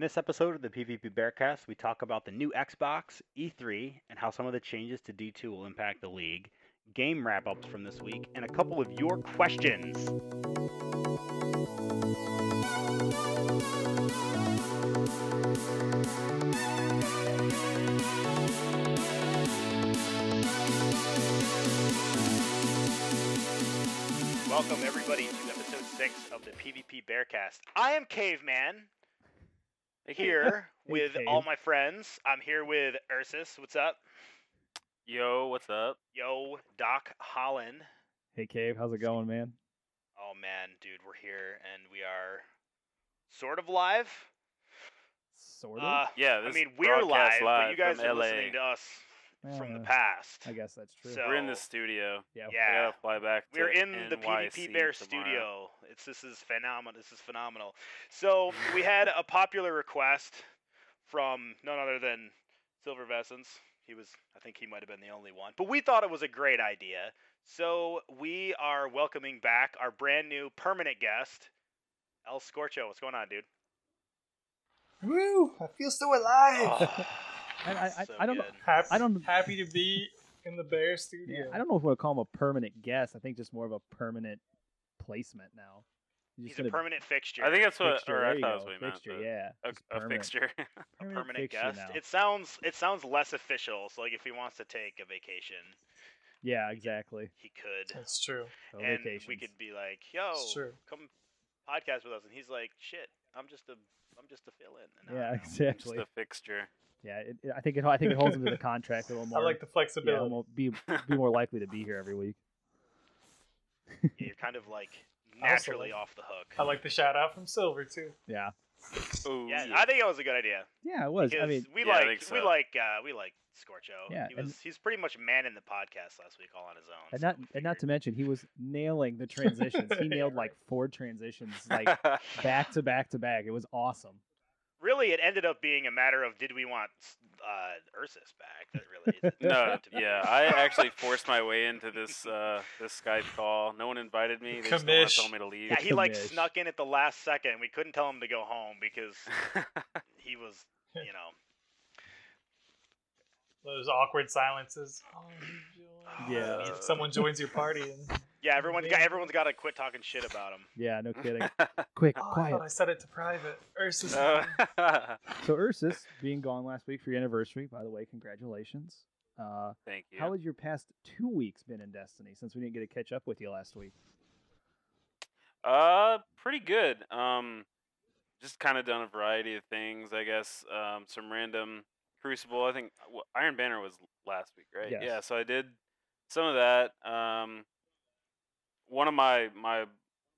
In this episode of the PvP Bearcast, we talk about the new Xbox, E3, and how some of the changes to D2 will impact the league, game wrap ups from this week, and a couple of your questions. Welcome, everybody, to episode 6 of the PvP Bearcast. I am Caveman, here with Cave. all my friends. I'm here with Ursus. What's up? Yo, what's up? Yo, Doc Holland. Hey, Cave, how's it going, man? Oh man, dude, we're here and we are sort of live. Sort of. Uh, Yeah, I mean, we're live, broadcast but you guys are LA. listening to us from the past. I guess that's true. So- We're in the studio. yeah. Yeah. gotta fly back. To We're in the PvP Bear tomorrow. studio. It's this is phenomenal. This is phenomenal. So we had a popular request from none other than Silver Vessens. He was, I think, he might have been the only one, but we thought it was a great idea. So we are welcoming back our brand new permanent guest, El Scorcho. What's going on, dude? Woo! I feel so alive. Oh, I, I, I, so I don't know. happy, I don't- happy to be in the Bear studio. Yeah, I don't know if we'll call him a permanent guest. I think just more of a permanent placement now. He's a gonna- permanent fixture. I think that's what, fixture, or there I thought was go, what he meant, fixture, yeah. A, a permanent. fixture. a Permanent permanent fixture guest. now. It sounds it sounds less official. So like if he wants to take a vacation, Yeah, exactly. he could. That's true. So and vacations. we could be like, "Yo, come podcast with us," and he's like, "Shit, I'm just a, I'm just a fill in." Yeah, don't know. Just exactly. a fixture. Yeah, it, it- I think it. I think it holds him to the contract a little more. I like the yeah, flexibility. he'll be be more likely to be here every week. Yeah, you're kind of like I also naturally like- off the hook. I like the shout out from Silver too. Yeah, Ooh, yeah, I think it was a good idea yeah, it was. because I mean, we Yeah, like think we like uh, we like Scorcho. Yeah, he and- was he's pretty much manning the podcast last week all on his own. and so not and not to mention he was nailing the transitions. He nailed like four transitions, like back to back to back. It was awesome. Really it ended up being a matter of did we want uh, Ursus back? That really no, meant to be. yeah, I actually forced my way into this uh, this Skype call. No one invited me. They just don't want to tell Commish. me to leave. Yeah, he like Commish. snuck in at the last second. We couldn't tell him to go home because he was, you know, Those awkward silences. Oh. Yeah. Someone joins your party and yeah. Everyone's got Yeah. everyone's got to quit talking shit about him. Yeah, no kidding. Quick, oh, I quiet. thought I set it to private. Ursus. Uh, So Ursus being gone last week for your anniversary, by the way, congratulations. Uh, Thank you. How has your past two weeks been in Destiny since we didn't get to catch up with you last week? Uh, pretty good. Um, just kind of done a variety of things, I guess. Um, some random Crucible. I think wh- Iron Banner was last week, right? Yes. Yeah. So I did some of that. Um, one of my my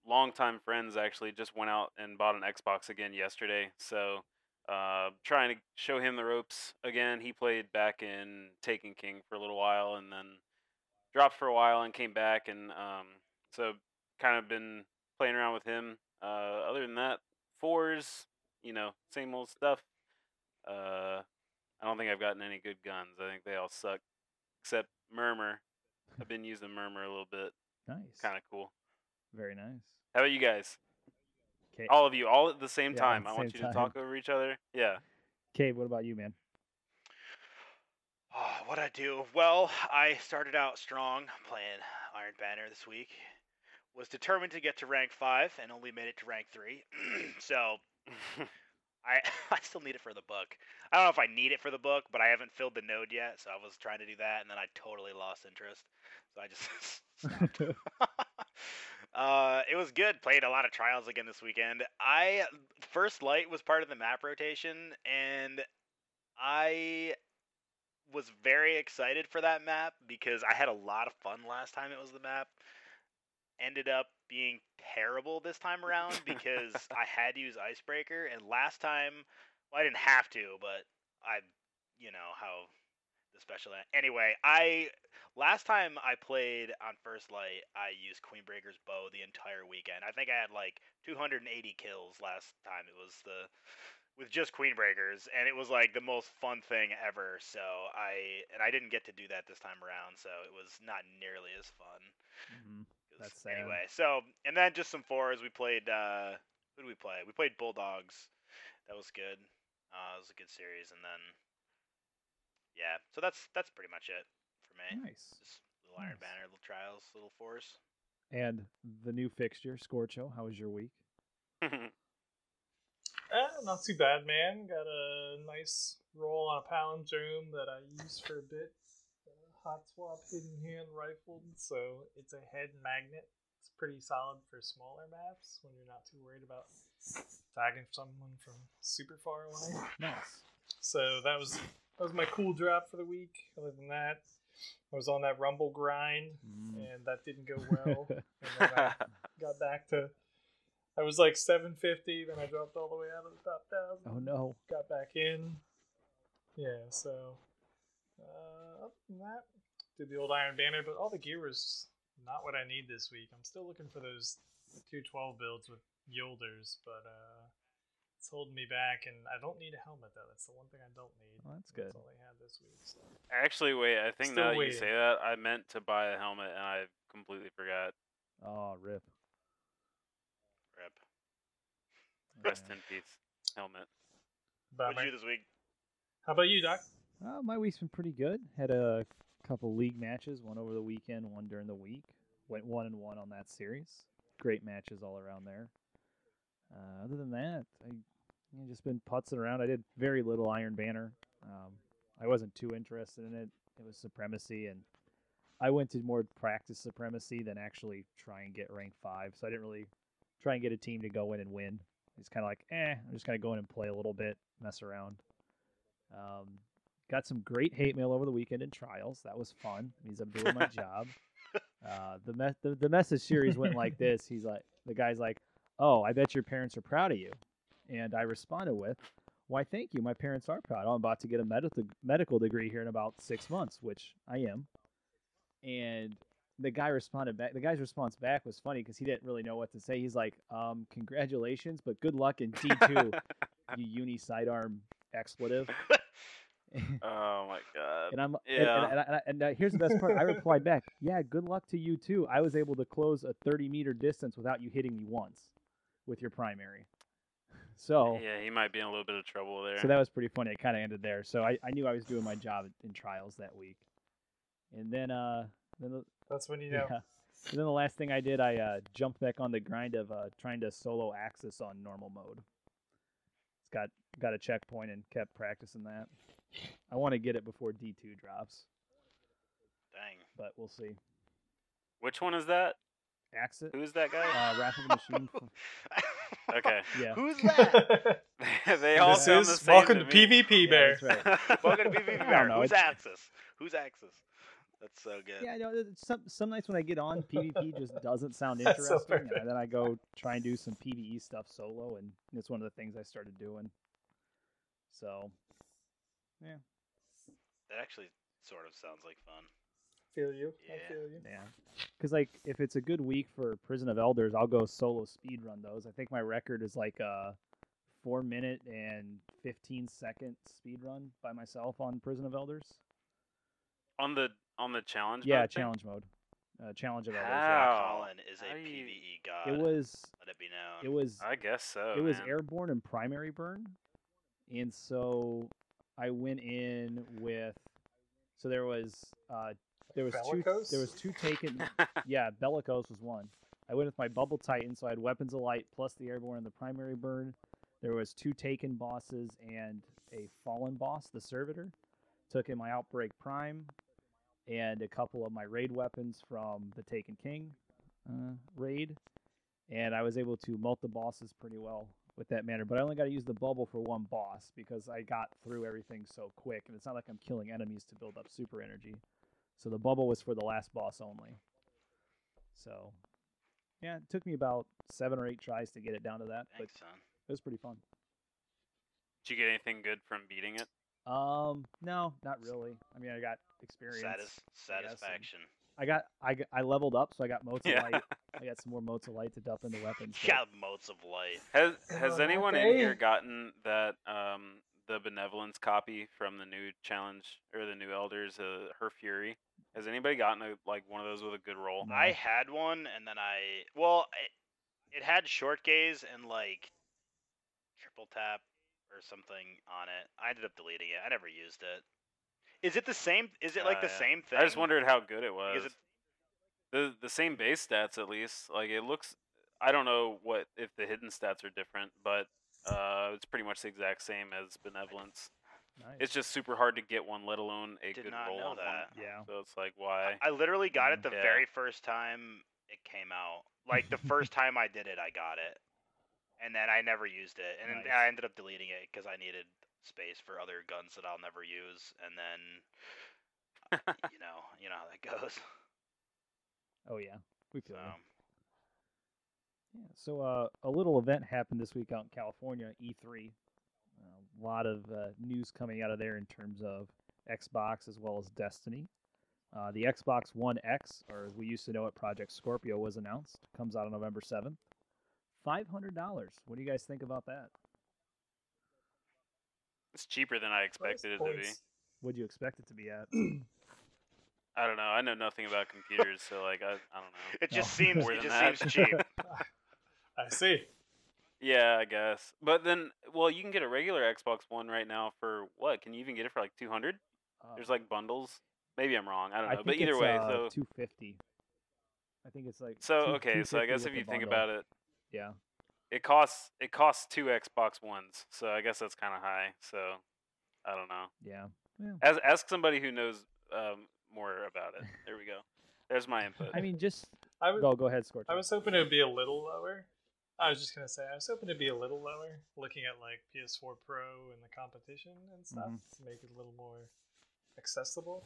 longtime friends actually just went out and bought an Xbox again yesterday. So uh, trying to show him the ropes again. He played back in Taken King for a little while, and then dropped for a while and came back, and um, so kind of been playing around with him. Uh, other than that, fours, you know, same old stuff. Uh, I don't think I've gotten any good guns. I think they all suck, except Murmur. I've been using Murmur a little bit. Nice. Kind of cool. Very nice. How about you guys? guys? 'Kay. All of you, all at the same Yeah, time. the I want same you to time. talk over each other. Yeah. Cave, what about you, man? Ah, oh, what I do? Well, I started out strong playing Iron Banner this week. Was determined to get to rank five and only made it to rank three. so I I still need it for the book. I don't know if I need it for the book, but I haven't filled the node yet, so I was trying to do that, and then I totally lost interest. So I just uh, it was good. Played a lot of trials again this weekend. I first light was part of the map rotation, and I was very excited for that map because I had a lot of fun last time it was the map. Ended up being terrible this time around because I had to use Icebreaker, and last time, well, I didn't have to, but I, you know how the special. Anyway, I last time I played on First Light, I used Queenbreaker's bow the entire weekend. I think I had like 280 kills last time. It was the with just Queenbreakers, and it was like the most fun thing ever. So I and I didn't get to do that this time around, so it was not nearly as fun. Mhm. 'Cause- That's sad. Anyway, so and then just some fours. We played. uh Who did we play? We played Bulldogs. That was good. Uh, it was a good series, and then yeah. So that's that's pretty much it for me. Nice. Just little Iron Banner, little trials, little fours. And the new fixture, Scorcho. How was your week? Eh, not too bad, man. Got a nice roll on a palindrome that I used for a bit. Hot swap hidden hand rifled, so it's a head magnet. It's pretty solid for smaller maps when you're not too worried about tagging someone from super far away. Nice. So that was that was my cool drop for the week. Other than that, I was on that rumble grind, Mm. and that didn't go well. and then I got back to I was like 750, then I dropped all the way out of the top thousand. oh no. Got back in. Yeah, so uh, other than that, did the old Iron Banner, but all the gear was not what I need this week. I'm still looking for those 212 builds with Yolders, but uh, it's holding me back, and I don't need a helmet though. That's the one thing I don't need. Well, that's good. That's all I had this week. So. Actually, wait. I think Still now that you say that, I meant to buy a helmet and I completely forgot. Oh, rip. Rip. Rest Yeah. in peace, helmet. What'd you do this week? How about you, Doc? Uh, my week's been pretty good. Had a couple league matches, one over the weekend, one during the week. Went one and one on that series. Great matches all around there. Uh, other than that, I you know, just been putzing around. I did very little Iron Banner. Um, I wasn't too interested in it. It was Supremacy, and I went to more practice Supremacy than actually try and get rank five. So I didn't really try and get a team to go in and win. It's kind of like, eh, I'm just gonna go in and play a little bit, mess around. Um, got some great hate mail over the weekend in trials. That was fun. Means I'm doing my job. Uh, the, me- the the message series went like this. He's like, the guy's like, "Oh, I bet your parents are proud of you," and I responded with, "Why, thank you. My parents are proud. I'm about to get a medical medical degree here in about six months, which I am." And the guy responded back. The guy's response back was funny because he didn't really know what to say. He's like, um, "Congratulations, but good luck in D two, you uni sidearm expletive." Oh my god. And I'm and, Yeah. and, and, and, and, uh, here's the best part. I replied back, "Yeah, good luck to you too. I was able to close a 30 meter distance without you hitting me once with your primary." So, Yeah, he might be in a little bit of trouble there. so that was pretty funny. It kind of ended there. So I, I knew I was doing my job in trials that week. And then uh then the, That's when you know. yeah. And then the last thing I did, I uh, jumped back on the grind of uh, trying to solo Aksis on normal mode. It's got got a checkpoint and kept practicing that. I want to get it before D two drops, Dang. but we'll see. Which one is that? Aksis, Who's that guy? uh, Wrath of the Machine. Okay. Yeah, Who's that? they all this sound the is same welcome to to me. PvP Yeah, Bear. that's right. Welcome to I don't Bear. know, Who's it's- Aksis? Who's Aksis? That's so good. yeah. No, th- some some nights when I get on PvP just doesn't sound That's so interesting, perfect. and then I go try and do some PVE stuff solo, and it's one of the things I started doing. So, That actually sort of sounds like fun. Feel you. I Yeah. feel you. Yeah, because like if it's a good week for Prison of Elders, I'll go solo speed run those. I think my record is like a four minute and fifteen second speed run by myself on Prison of Elders. On the on the challenge. Yeah, mode thing? challenge mode, uh, challenge of Elders. How? Yeah. Colin is a How you- PVE god. It was Let it be known. it was I guess so. it was airborne and primary burn, and so I went in with so there was uh there was two there was two taken yeah, Bellicose was one. I went with my Bubble Titan, so I had Weapons of Light plus the Airborne and the primary burn. There was two Taken bosses and a Fallen boss, the Servitor. Took in my Outbreak Prime and a couple of my raid weapons from the Taken King uh, raid, and I was able to mult the bosses pretty well with that manner. But I only got to use the bubble for one boss because I got through everything so quick, and it's not like I'm killing enemies to build up super energy. So the bubble was for the last boss only. So, yeah, it took me about seven or eight tries to get it down to that, but son. it was pretty fun. Did you get anything good from beating it? Um, no, not really. I mean, I got experience. Satis- satisfaction. I got, I, got- I leveled up, so I got motes Yeah. of light. I got some more motes of light to dump into weapons. but- Got motes of light. Has has Oh, anyone in here gotten that um the benevolence copy from the new challenge or the new elders, uh, her fury? Has anybody gotten a, like one of those with a good roll? No. I had one, and then I well, it, it had short gaze and like triple tap or something on it. I ended up deleting it. I never used it. Is it the same? Is it like Uh, the yeah. same thing? I just wondered how good it was. Because it- the the same base stats at least. Like it looks. I don't know what if the hidden stats are different, but uh, it's pretty much the exact same as benevolence. Nice. It's just super hard to get one, let alone a Did good not roll know on that. one. yeah. So it's like why? I literally got it the Yeah. very first time it came out. Like the first time I did it, I got it, and then I never used it, and then Nice. I ended up deleting it because I needed space for other guns that I'll never use, and then you know, you know how that goes. Oh yeah. We feel So. Yeah. So uh, a little event happened this week out in California, E3. A lot of uh, news coming out of there in terms of Xbox as well as Destiny. Uh, the Xbox One X, or as we used to know it, Project Scorpio, was announced. Comes out on November 7th. $500. What do you guys think about that? It's cheaper than I expected it to be. What do you expect it to be at? I don't know. I know nothing about computers, so like I, I don't know. it just No. seems More it just that. seems cheap. I see. Yeah, I guess. But then, well, you can get a regular Xbox One right now for what? Can you even get it for like two hundred? Uh, There's like bundles. Maybe I'm wrong. I don't know. I think but either it's, way, uh, so 250. I think it's like so okay. So I guess if the you think about it, yeah, it costs it costs two Xbox Ones. So I guess that's kind of high. So I don't know. yeah, As ask somebody who knows um, more about it. There we go. There's my input. I mean, just I would. go go ahead, Scorch. I was hoping it would be a little lower. I was just gonna say I was hoping to be a little lower, looking at like PS4 Pro and the competition and stuff Mhm. to make it a little more accessible.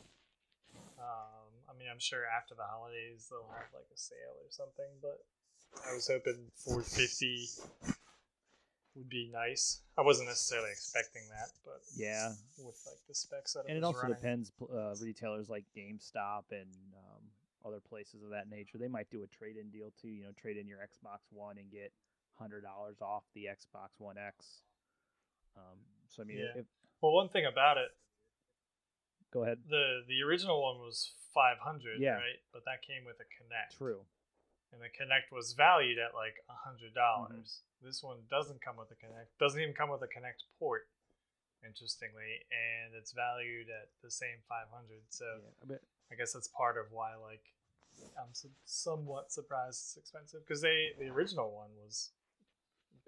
Um, I mean, I'm sure after the holidays they'll have like a sale or something, but I was hoping 450 would be nice. I wasn't necessarily expecting that, but Yeah. with like the specs that and it also running. depends. Uh, retailers like GameStop and um, other places of that nature, they might do a trade-in deal too. You know, trade in your Xbox One and get hundred dollars off the Xbox One X. Um, so I mean, Yeah. if, Well, one thing about it, go ahead. the the original one was 500, Yeah. right? But that came with a Kinect. True. And the Kinect was valued at like a hundred dollars. Mm-hmm. This one doesn't come with a Kinect. Doesn't even come with a Kinect port. Interestingly, and it's valued at the same five hundred. So Yeah, I guess that's part of why like I'm su- somewhat surprised it's expensive because they the original one was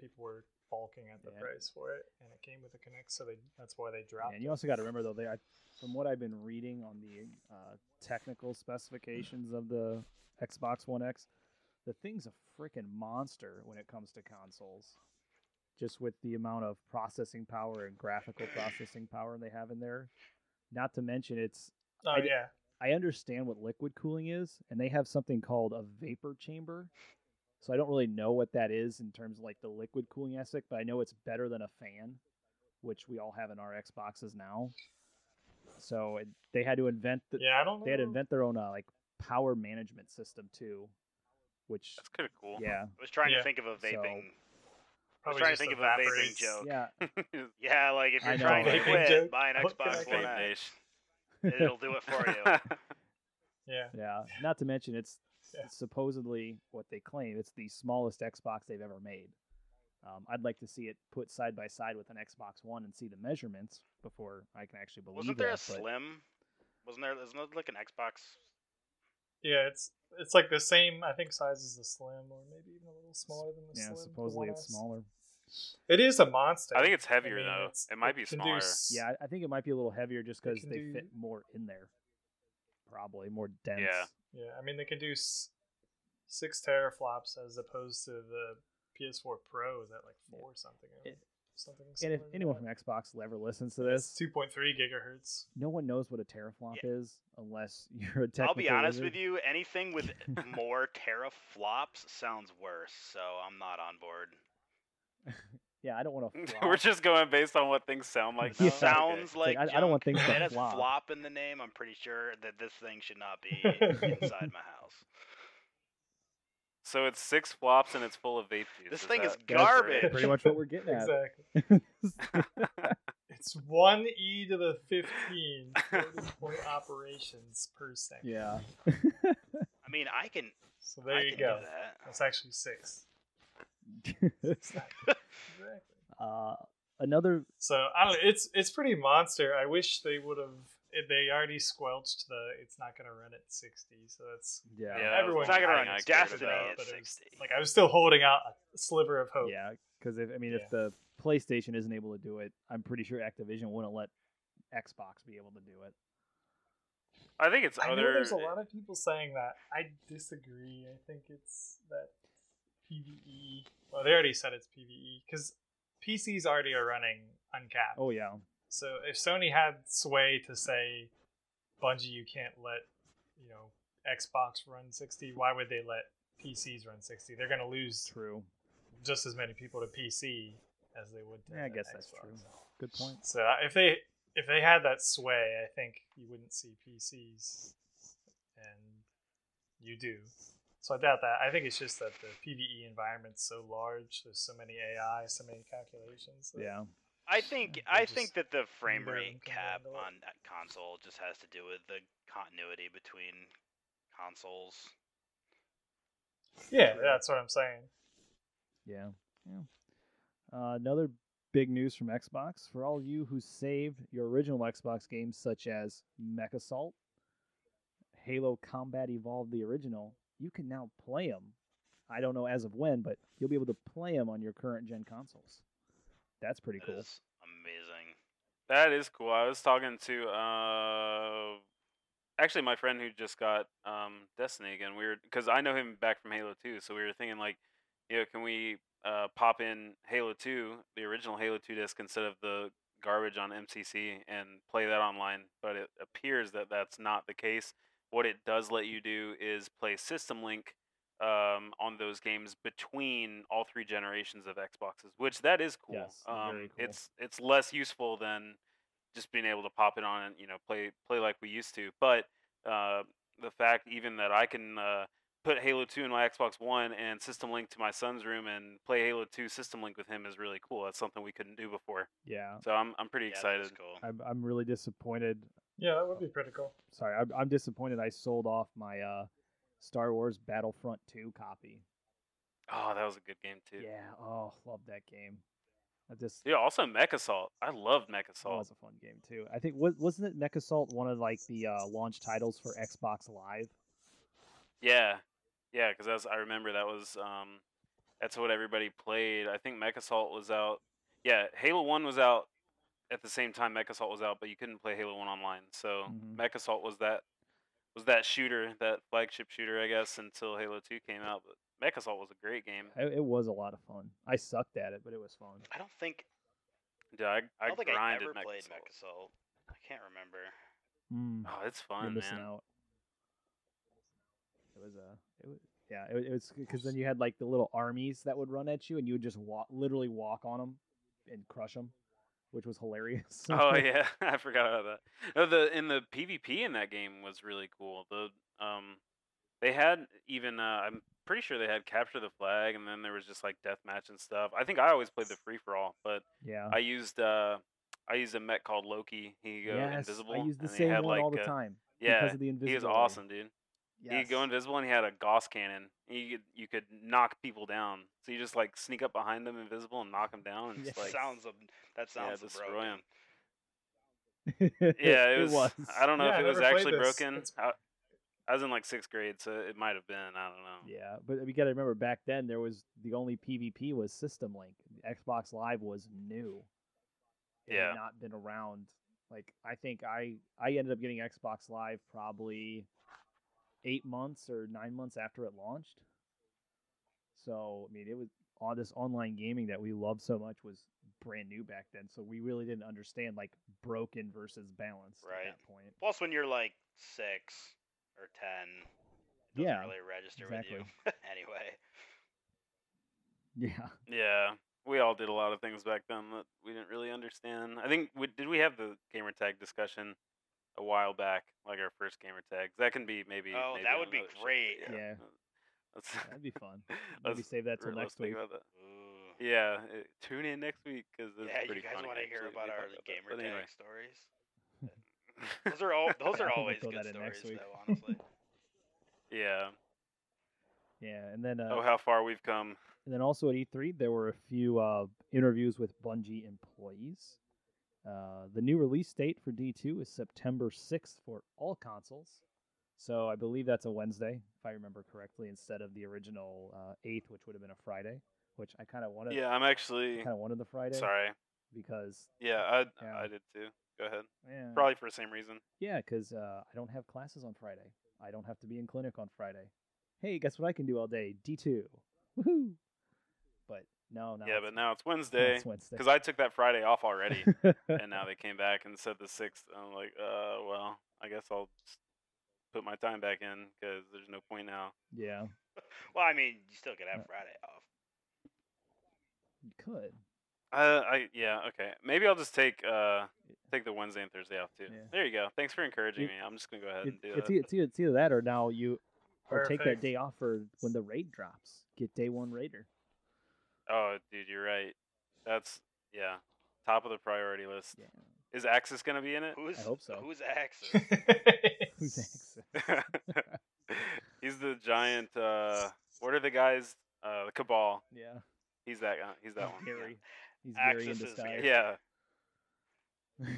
people were balking at the Yeah. price for it, and it came with a Kinect, so they that's why they dropped. Yeah, and you also got to remember though, they I, from what I've been reading on the uh, technical specifications of the Xbox One X, the thing's a freaking monster when it comes to consoles. Just with the amount of processing power and graphical processing power they have in there. Not to mention, it's oh I yeah, I understand what liquid cooling is, and they have something called a vapor chamber. So I don't really know what that is in terms of like the liquid cooling aspect, but I know it's better than a fan, which we all have in our Xboxes now. So it, they had to invent the, yeah. I don't know. they had to invent their own uh, like power management system too, which That's kind of cool. yeah I was trying Yeah. to think of a vaping. I was Probably trying to think of a vaping evaporates. joke. yeah Yeah, like if you're trying to Vaping quit, joke? buy an What can I Xbox One of? X. It'll do it for you. Yeah, yeah. Not to mention it's, Yeah. it's supposedly what they claim it's the smallest Xbox they've ever made. Um, I'd like to see it put side by side with an Xbox One and see the measurements before I can actually believe it. Wasn't there a that. but- slim? Wasn't there? Isn't it like an Xbox? Yeah. It's it's like the same I think size as the Slim, or maybe even a little smaller than the yeah, Slim. the supposedly it's smaller. It is a monster. I think it's heavier mean, though. it's- It might be can do smaller. s- Yeah, I I think it might be a little heavier just because they do- fit more in there. Probably more dense. Yeah. Yeah, I mean they can do s- six teraflops as opposed to the PS4 Pro is at like four or something. It- something. And if anyone from Xbox ever listens to this, 2.3 gigahertz. no one knows what a teraflop is unless you're a technical I'll be honest wizard. with you. Anything with more teraflops sounds worse, so I'm not on board. Yeah, I don't want to. We're just going based on what things sound like. It now? Okay. sounds like, like I- I don't want things If to it has flop. flop in the name. I'm pretty sure that this thing should not be inside my house. So it's six flops and it's full of vape juice. This thing is that- That's garbage. Pretty much what we're getting at. Exactly. It's one e to the 15 point operations per second. yeah. I mean, I can. So there I you can go. Do that. That's actually six. Exactly. uh, another So I don't. know, It's it's pretty monster. I wish they would have. They already squelched the. It's not going to run at sixty. So that's yeah Yeah, that was everyone. It's not gonna run thing Destiny about. at but it was, 60. like I was still holding out a sliver of hope. yeah because if I mean Yeah. if the PlayStation isn't able to do it, I'm pretty sure Activision wouldn't let Xbox be able to do it. I think it's I other. know there's a lot of people saying that. I disagree. I think it's that PVE. Well, they already said it's PVE because PCs already are running uncapped. Oh yeah, So if Sony had sway to say, Bungie, you can't let you know Xbox run 60, why would they let PCs run 60? They're going to lose true. just as many people to PC as they would to Yeah, I guess that's true. Good point. So uh, if they if they had that sway, I think you wouldn't see PCs, and you do. So I doubt that. I think it's just that the PVE environment's so large. There's so many AI, so many calculations. Yeah, I think I just- think that the frame neither of them rate cap on that console just has to do with the continuity between consoles. yeah, that's what I'm saying. yeah, yeah. Uh, another big news from Xbox for all of you who saved your original Xbox games, such as Mech Assault, Halo Combat Evolved, the original. You can now play them. I don't know as of when, but you'll be able to play them on your current gen consoles. That's pretty That cool. amazing. That is cool. I was talking to uh actually my friend who just got um Destiny again. We were because I know him back from Halo 2, so we were thinking like, you know, can we uh pop in Halo 2, the original Halo 2 disc instead of the garbage on MCC and play that online, but it appears that that's not the case. What it does let you do is play System Link um, on those games between all three generations of Xboxes, which that is cool. Yes, um, very cool. It's it's less useful than just being able to pop it on and you know play play like we used to. But uh, the fact even that I can uh, put Halo 2 in my Xbox One and System Link to my son's room and play Halo 2 System Link with him is really cool. That's something we couldn't do before. Yeah, So I'm I'm pretty Yeah, that is excited. cool. I'm I'm really disappointed. Yeah, that would be pretty cool. Sorry, I'm, I'm disappointed. I sold off my uh, Star Wars Battlefront 2 copy. Oh, that was a good game too. Yeah. Oh, love that game. I just Yeah, also Mech Assault. I loved Mech Assault. that was a fun game too. I think wa- wasn't it Mech Assault one of like the uh, launch titles for Xbox Live? Yeah, yeah, because I remember, that was um, that's what everybody played. I think Mech Assault was out. Yeah, Halo One was out at the same time Mech Assault was out, but you couldn't play Halo One online. So Mhm. Mech Assault was that was that shooter, that flagship shooter, I guess, until Halo Two came out. But Mech Assault was a great game. It, it was a lot of fun. I sucked at it, but it was fun. I don't think Yeah, I, I I don't think I ever Mech played Assault. Mech Assault. I can't remember. Mm, Oh, it's you're fun, missing man. out. It was a. It was, yeah, it, it was because then you had like the little armies that would run at you, and you would just walk, literally walk on them and crush them, which was hilarious. Oh yeah, I forgot about that. No, the in the PvP in that game was really cool. The um, they had even uh, I'm pretty sure they had capture the flag, and then there was just like deathmatch and stuff. I think I always played the free for all, but yeah. I used uh, I used a mech called Loki. He go yes, invisible. I used the and same had, one like, all the a- time. Yeah, because of the he was awesome, dude. Yes. could go invisible, and he had a Gauss cannon. You could you could knock people down. So you just like sneak up behind them invisible and knock them down. And just, like sounds that yeah, sounds destroy broken. 'em. yeah, it was. I don't know Yeah, if it was actually broken. I, I was in like sixth grade, so it might have been. I don't know. Yeah, but uh, we got to remember back then there was the only PvP was System Link. Xbox Live was new. It Yeah. had not been around. Like I think I I ended up getting Xbox Live probably eight months or nine months after it launched. So I mean, it was all this online gaming that we loved so much was brand new back then. So we really didn't understand like broken versus balanced Right. at that point. Plus, when you're like six or ten, it doesn't Yeah, really register with you. anyway, Yeah. Yeah, we all did a lot of things back then that we didn't really understand. I think we, did we have the gamer tag discussion a while back, like our first gamer tags. That can be maybe. Oh, maybe that would be another show, great. Yeah. Let's, That'd be fun. let's Maybe save that till next week. that. Yeah, uh, tune in next week because yeah, pretty you guys want to hear about our talked gamer But tag anyway. stories? Those are all. Those are always throw good that in stories, next week. though. Honestly. Yeah. Yeah, and then uh, Oh, how far we've come. and then also at E3 there were a few uh, interviews with Bungie employees. Uh, the new release date for D2 is September 6th for all consoles. So I believe that's a Wednesday, if I remember correctly, instead of the original uh, 8th, which would have been a Friday. Which I kind of wanted. Yeah, I'm actually kind of wanted the Friday. sorry. Because Yeah, I Yeah. I did too. Go ahead. yeah, Probably for the same reason. Yeah, because uh, I don't have classes on Friday. I don't have to be in clinic on Friday. Hey, guess what I can do all day? D2. Woohoo! But no, no. yeah, but now it's Wednesday it's Wednesday. because I took that Friday off already, and now they came back and said the sixth. I'm like, uh, well, I guess I'll put my time back in because there's no point now. yeah, Well, I mean, you still could have Uh, Friday off. you could. Uh, I yeah, okay. Maybe I'll just take uh take the Wednesday and Thursday off too. Yeah. There you go. Thanks for encouraging You- me. I'm just gonna go ahead It, and do it's, that. e- it's, it's either that or now you or take that day off for when the raid drops. Get day one raider. Oh, dude, you're right. That's yeah, top of the priority list. Yeah. Is Aksis gonna be in it? Who's hope so. Who's Aksis? Who's next? He's the giant. uh What are the guys? Uh, the Cabal. yeah. He's that. guy. He's that one. yeah. Gary. He's Gary in Aksis is disguise. Yeah.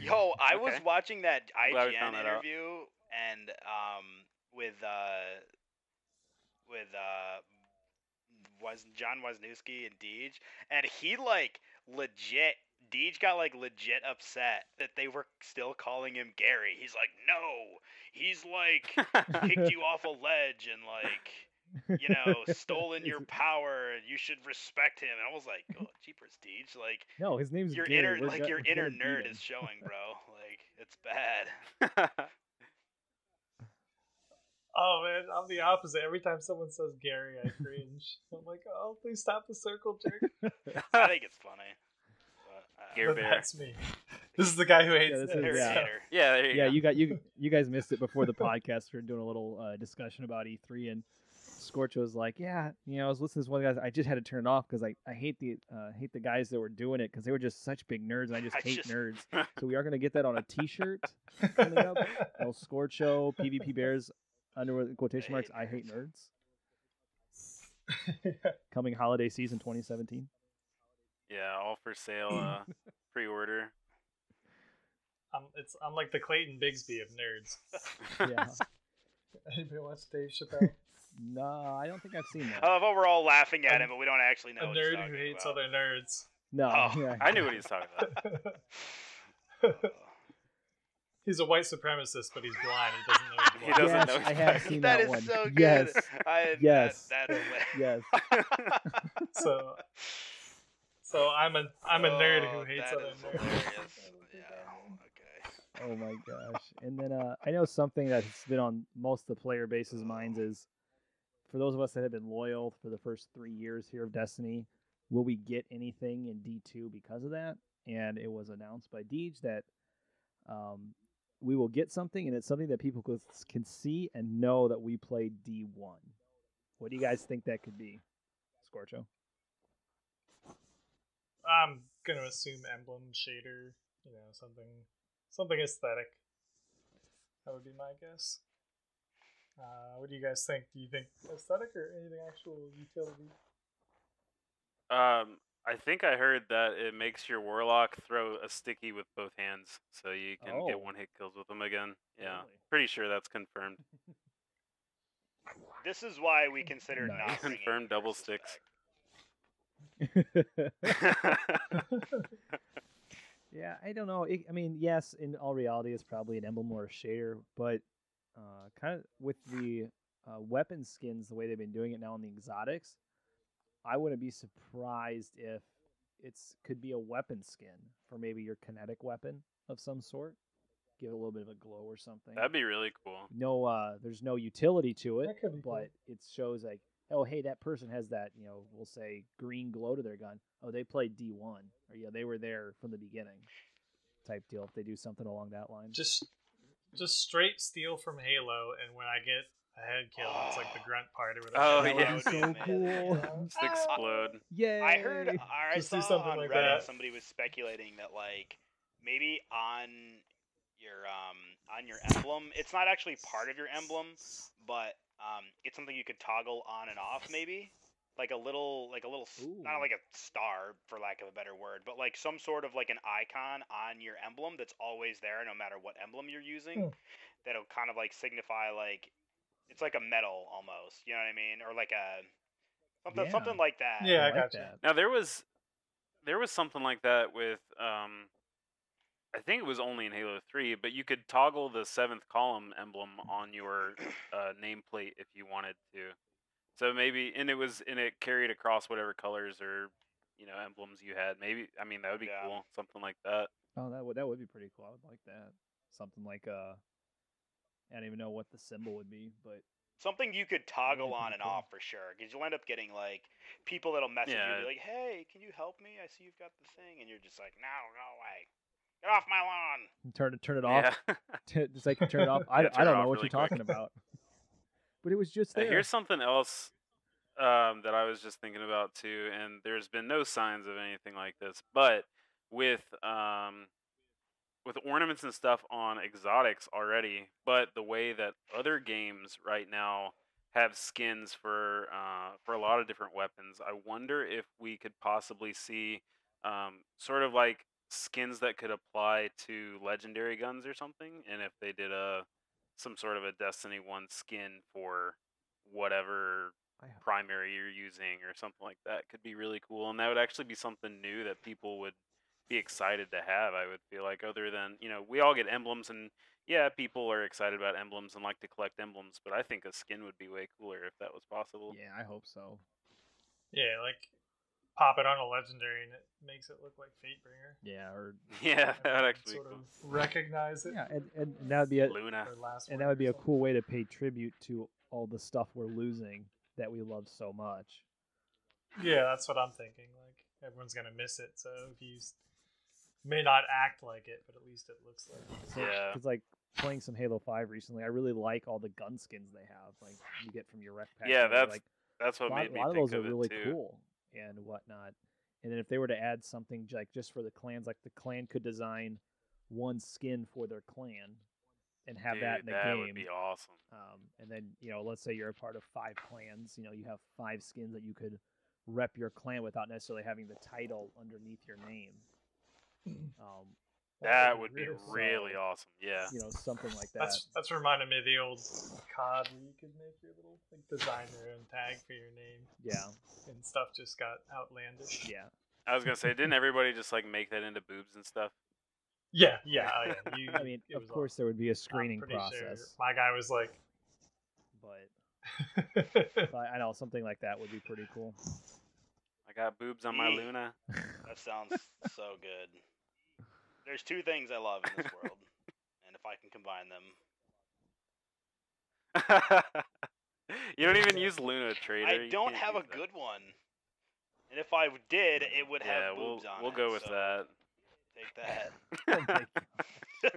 Yo, I was watching that IGN found that out. interview and um with uh with uh was Jon Weisnewski and Deej and he like legit Deej got like legit upset that they were still calling him Gary. He's like, "No. He's like kicked you off a ledge and like you know, stolen your power and you should respect him." And I was like, "Oh, jeepers, Deej, like No, his name's your Gary. inner We're like go- your inner nerd is showing, bro. Like it's bad. Oh man, I'm the opposite. Every time someone says Gary, I cringe. I'm like, oh, please stop the circle jerk. I think it's funny. But, uh, Gary But Bear. that's me. This is the guy who hates this it. is- Harry yeah. Yeah. There you yeah, go. you got you you guys missed it before the podcast. We were doing a little uh, discussion about E3, and Scorch was like, "Yeah, you know, I was listening to this one guy. I just had to turn it off because I, I hate the uh, hate the guys that were doing it because they were just such big nerds, and I just I hate just- nerds. So we are gonna get that on a T-shirt coming up. El Scorch Show, PvP Bears, under quotation marks. I hate nerds. nerds. Coming holiday season 2017. Yeah, all for sale. Uh, pre-order. I'm, it's, I'm like the Clayton Bigsby of nerds. Yeah. Anybody watch Dave Chappelle? no, I don't think I've seen that. I love how we're all laughing at A- him, but we don't actually know a what nerd talking who hates about. other nerds. no, Oh, yeah. I knew what he was talking about. He's a white supremacist, but he's blind. He doesn't know he's He doesn't yes, know I have black. seen that that is one. so good. Yes, I, Yes. That, that's yes. So, so I'm a I'm a nerd who Oh, hates that other nerds. hilarious. yeah. Okay. Oh my gosh. And then uh, I know something that's been on most of the player base's minds is for those of us that have been loyal for the first three years here of Destiny, will we get anything in D2 because of that? And it was announced by Deej that um, we will get something, and it's something that people can see and know that we played D1. What do you guys think that could be, Scorcho? I'm gonna assume emblem shader, you know, something something aesthetic. That would be my guess. Uh, what do you guys think? Do you think aesthetic or anything actual utility? Um, I think I heard that it makes your warlock throw a sticky with both hands, so you can Oh. get one hit kills with them again. Yeah, Really? pretty sure that's confirmed. This is why we consider Nice. not bringing Confirmed double Versus sticks. back. Yeah, I don't know. It, I mean, yes, in all reality, it's probably an emblem or a shader, but uh, kind of with the uh, weapon skins, the way they've been doing it now in the exotics, I wouldn't be surprised if it's could be a weapon skin for maybe your kinetic weapon of some sort. Give it a little bit of a glow or something. That'd be really cool. no, uh, there's no utility to it, That could be cool. but it shows like, oh, hey, that person has that, you know, we'll say green glow to their gun. Oh, they played D1, or yeah, they were there from the beginning, type deal. If they do something along that line, Just just straight steal from Halo, and when I get a head kill, it's like the grunt part or whatever. Oh, that yeah. would be so be amazing. cool. Just explode. Yay! I heard, I Just do saw something on like Reddit that. somebody was speculating that like maybe on your um on your emblem, it's not actually part of your emblem, but Um, it's something you could toggle on and off, maybe like a little, like a little, s- not Ooh. like a star for lack of a better word, but like some sort of like an icon on your emblem that's always there, no matter what emblem you're using. Hmm. That'll kind of like signify like it's like a medal almost. You know what I mean? Or like a something, Yeah. something like that. Yeah, I like gotcha. that. Now there was there was something like that with um I think it was only in Halo 3, but you could toggle the seventh column emblem on your uh, nameplate if you wanted to. So maybe and it was and it carried across whatever colors or you know emblems you had. Maybe I mean that would be Yeah. cool, something like that. Oh, that would that would be pretty cool. I would like that. Something like uh, I don't even know what the symbol would be, but Something you could toggle on and cool. off for sure, because you'll end up getting like people that'll message you Yeah. and be like, "Hey, can you help me? I see you've got the thing," and you're just like, "No, go away, get off my lawn." turn it turn it off. Yeah. Just like turn it off. I, Yeah, I don't know what really you're talking about. But it was just Uh, here's something else um, that I was just thinking about too, and there's been no signs of anything like this, but with um, with ornaments and stuff on exotics already, but the way that other games right now have skins for uh, for a lot of different weapons, I wonder if we could possibly see um, sort of like skins that could apply to legendary guns or something, and if they did a some sort of a Destiny One skin for whatever primary you're using or something like that could be really cool, and that would actually be something new that people would be excited to have. I would feel like other than you know we all get emblems and yeah, people are excited about emblems and like to collect emblems, but I think a skin would be way cooler if that was possible. yeah, I hope so. Yeah, like pop it on a legendary and it makes it look like Fatebringer. Yeah, or Yeah, that would Everyone actually be sort cool. of recognize it. yeah, and, and that would be a Luna. last and that would be a cool way to pay tribute to all the stuff we're losing that we love so much. Yeah, that's what I'm thinking. Like everyone's gonna miss it, so if you s- may not act like it, but at least it looks like. it. Yeah. It's like playing some Halo Five recently. I really like all the gun skins they have, like you get from your rec pack. Yeah, that's like That's what lot, made me a lot of those of are really too. cool and whatnot. And then if they were to add something like just for the clans, like the clan could design one skin for their clan and have Dude, that in the that game. That would be awesome. Um, and then you know, let's say you're a part of five clans. You know, you have five skins that you could rep your clan without necessarily having the title underneath your name. Um, That would be really really awesome. Yeah. you know, something like that. That's that's reminding me of the old COD where you could make your little like design your own tag for your name yeah, and stuff just got outlandish. yeah. I was gonna say, didn't everybody just like make that into boobs and stuff? Yeah, yeah, oh, yeah. You, I mean, of was course, there would be a screening pretty sure process, My guy was like, but, but I know something like that would be pretty cool. I got boobs on my Luna. That sounds so good. There's two things I love in this world, and if I can combine them, you don't even use Luna Trader. I you don't have a that. good one. And if I did, it would Yeah, have we'll boobs on we'll it. go with so that. Take that. oh.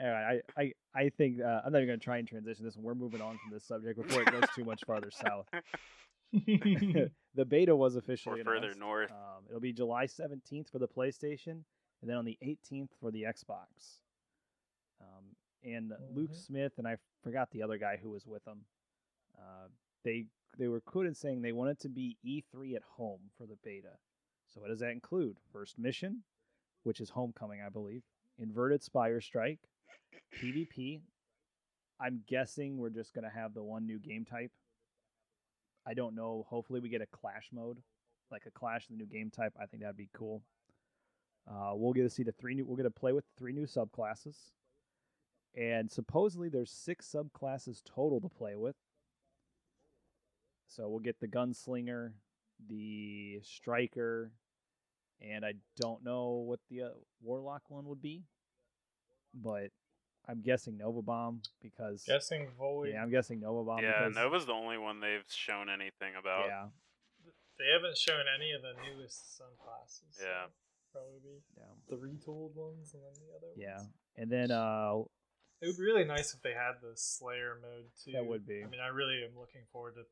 All right, I, I, I think uh, I'm not even going to try and transition this one. We're moving on from this subject before it goes too much farther south. the beta was officially Or further announced. north. Um, it'll be July 17th for the PlayStation, and then on the 18th for the Xbox. Um, and Luke. Smith and I forgot the other guy who was with them. Uh, they they were quoted saying they wanted to be E3 at home for the beta. So what does that include? First mission, which is Homecoming, I believe. Inverted Spire Strike, PvP. I'm guessing we're just gonna have the one new game type. I don't know. Hopefully, we get a clash mode, like a clash in the new game type. I think that'd be cool. Uh, we'll get to see the three new. We'll get to play with three new subclasses, and supposedly there's six subclasses total to play with. So we'll get the gunslinger, the striker, and I don't know what the uh, warlock one would be, but I'm guessing Nova Bomb because guessing Void. yeah, I'm guessing Nova Bomb. Yeah, because, Nova's the only one they've shown anything about. Yeah, They haven't shown any of the newest sun classes. so Yeah. Probably be yeah, the retooled ones and then the other yeah. ones. And then uh, It would be really nice if they had the Slayer mode too. That would be. I mean, I really am looking forward to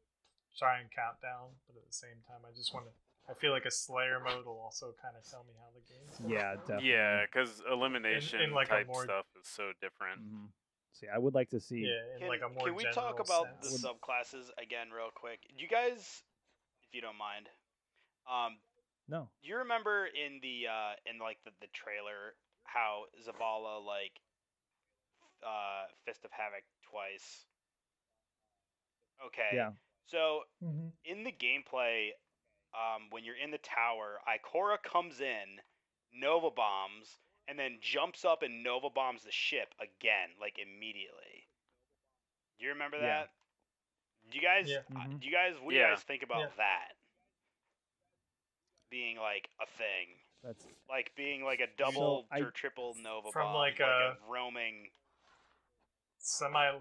trying countdown, but at the same time, I just want to. I feel like a Slayer mode will also kind of tell me how the game's going. yeah, definitely. Yeah, because elimination like, type more- stuff is so different. Mhm. See, I would like to see. Yeah, Can, like a more can we talk general about the subclasses again real quick? Do you guys, if you don't mind, um, No. you remember in the uh in like the, the trailer how Zavala like uh Fist of Havoc twice? Okay. Yeah. So Mhm. in the gameplay, um, when you're in the tower, Ikora comes in, Nova bombs, and then jumps up and Nova bombs the ship again, like immediately. Do you remember that? Yeah. that? Do you guys? Yeah. uh, Mhm. Do you guys? What do Yeah. you guys think about Yeah. that being like a thing? That's Like being like a double I- or triple Nova From, bomb, like, a a- roaming. Semi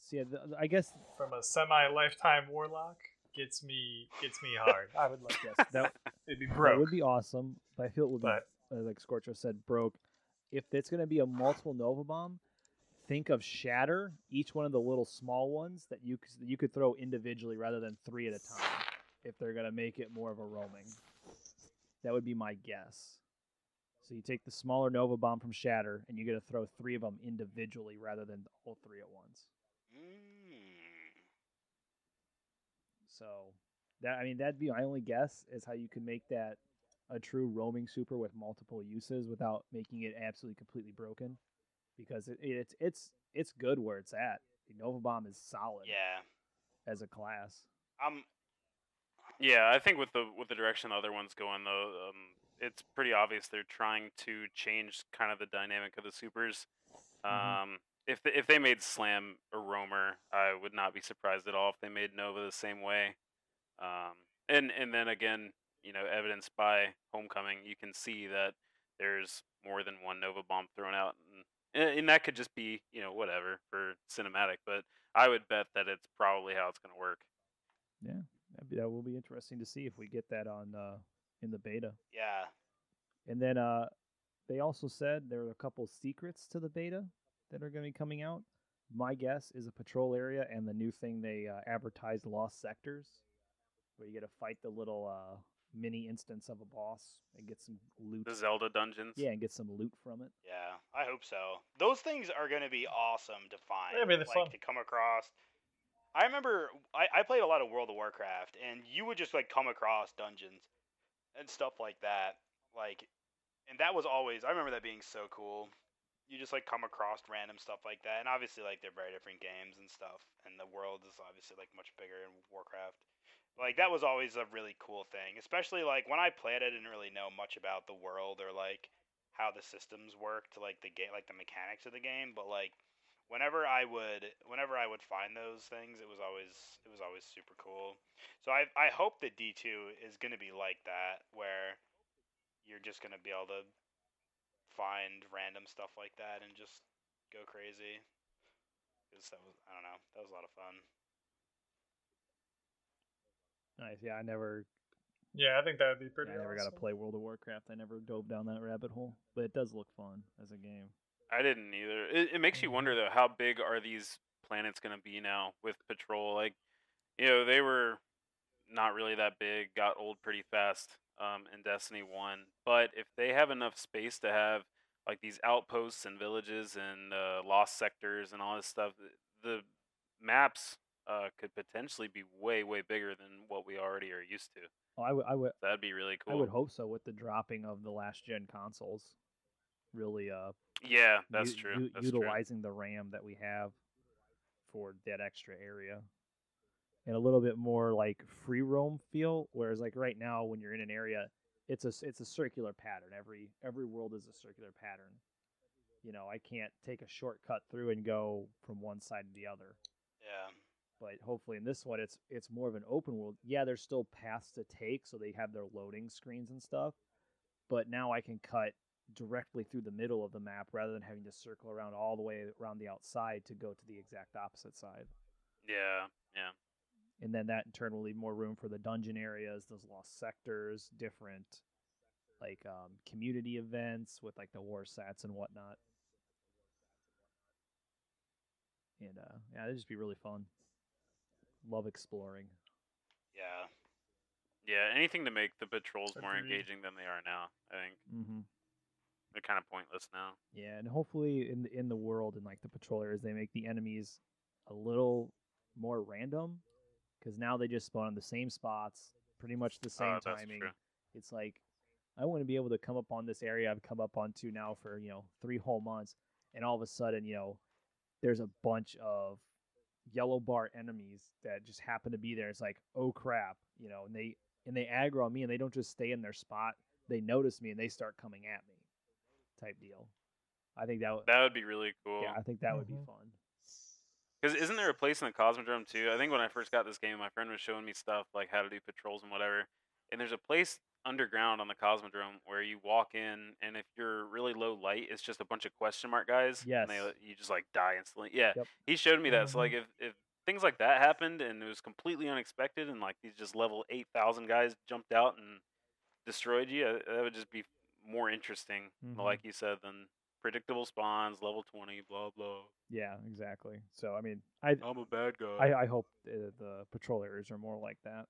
see. the- the- I guess from a semi lifetime warlock gets me gets me hard. I would like yes, that, it'd be that broke. would be awesome. But I feel it would be but uh, like Scorcho said, broke. If it's going to be a multiple Nova Bomb, think of Shatter, each one of the little small ones that you you could throw individually rather than three at a time. If they're going to make it more of a roaming, that would be my guess. So you take the smaller Nova Bomb from Shatter, and you get to throw three of them individually rather than all three at once. Mm. So that I mean that'd be my only guess is how you could make that a true roaming super with multiple uses without making it absolutely completely broken, because it, it's it's it's good where it's at. The Nova Bomb is solid Yeah. as a class. I'm. Yeah, I think with the with the direction the other one's going though, um, it's pretty obvious they're trying to change kind of the dynamic of the supers. Mhm. Um, if the, if they made Slam a roamer, I would not be surprised at all if they made Nova the same way. Um, and and then again, you know, evidenced by Homecoming, you can see that there's more than one Nova bomb thrown out, and and that could just be you know whatever for cinematic, but I would bet that it's probably how it's going to work. That'd be, that will be interesting to see if we get that on uh, in the beta. Yeah. And then uh, they also said there are a couple secrets to the beta that are going to be coming out. My guess is a patrol area and the new thing they uh, advertised, Lost Sectors, where you get to fight the little uh, mini instance of a boss and get some loot. The Zelda dungeons. Yeah, and get some loot from it. Yeah, I hope so. Those things are going to be awesome to find. Yeah, it'd be the like fun. to come across. I remember I, I played a lot of World of Warcraft, and you would just like come across dungeons and stuff like that. Like, and that was always I remember that being so cool. You just like come across random stuff like that, and obviously like they're very different games and stuff, and the world is obviously like much bigger in Warcraft. Like that was always a really cool thing, especially like when I played, I didn't really know much about the world or like how the systems worked, like the game, like the mechanics of the game. But like whenever I would, whenever I would find those things, it was always it was always super cool. So I I hope that D two is gonna be like that, where you're just gonna be able to find random stuff like that and just go crazy. Because that was I don't know that was a lot of fun. Nice. Yeah, I never, yeah, I think that would be yeah, pretty. I never got to play World of Warcraft. I never dove down that rabbit hole, but it does look fun as a game. I didn't either. It, it makes you wonder though, how big are these planets going to be now with Patrol? Like, you know, they were not really that big, got old pretty fast um, in Destiny One. But if they have enough space to have like these outposts and villages and uh, lost sectors and all this stuff, the maps uh, could potentially be way, way bigger than what we already are used to. Oh, I would, I would, That'd be really cool. I would hope so with the dropping of the last gen consoles. Really, uh, Yeah, that's u- true. u- that's true. utilizing the RAM that we have for that extra area, and a little bit more like free roam feel. Whereas like right now, when you're in an area, it's a it's a circular pattern. Every every world is a circular pattern. You know, I can't take a shortcut through and go from one side to the other. Yeah. But hopefully in this one, it's it's more of an open world. Yeah, there's still paths to take, so they have their loading screens and stuff. But now I can cut directly through the middle of the map rather than having to circle around all the way around the outside to go to the exact opposite side. Yeah, yeah. And then that in turn will leave more room for the dungeon areas, those lost sectors, different like um, community events with like the Warsats and whatnot. And uh, yeah, it'd just be really fun. Love exploring. Yeah. Yeah, anything to make the patrols more engaging than they are now. I think. Mm-hmm. They're kind of pointless now. Yeah, and hopefully in the, in the world and like the patrollers, they make the enemies a little more random because now they just spawn in the same spots, pretty much the same Uh, timing. true. It's like I want to be able to come up on this area I've come up onto now for you know three whole months, and all of a sudden you know there's a bunch of yellow bar enemies that just happen to be there. It's like oh crap, you know, and they and they aggro on me and they don't just stay in their spot. They notice me and they start coming at me, type deal. I think that would That would be really cool. yeah, I think that would be Mhm. fun. Because isn't there a place in the Cosmodrome too? I think when I first got this game, my friend was showing me stuff like how to do patrols and whatever. And there's a place underground on the Cosmodrome where you walk in, and if you're really low light, it's just a bunch of question mark guys. And they, you just like die instantly. Yeah. Yep. He showed me that. So like Mhm. if if things like that happened and it was completely unexpected, and like these just level eight thousand guys jumped out and destroyed you, uh, that would just be more interesting, Mhm. like you said, than predictable spawns, level twenty, blah blah. Yeah, exactly. So I mean, I I'm a bad guy. I, I hope the, the patrol areas are more like that.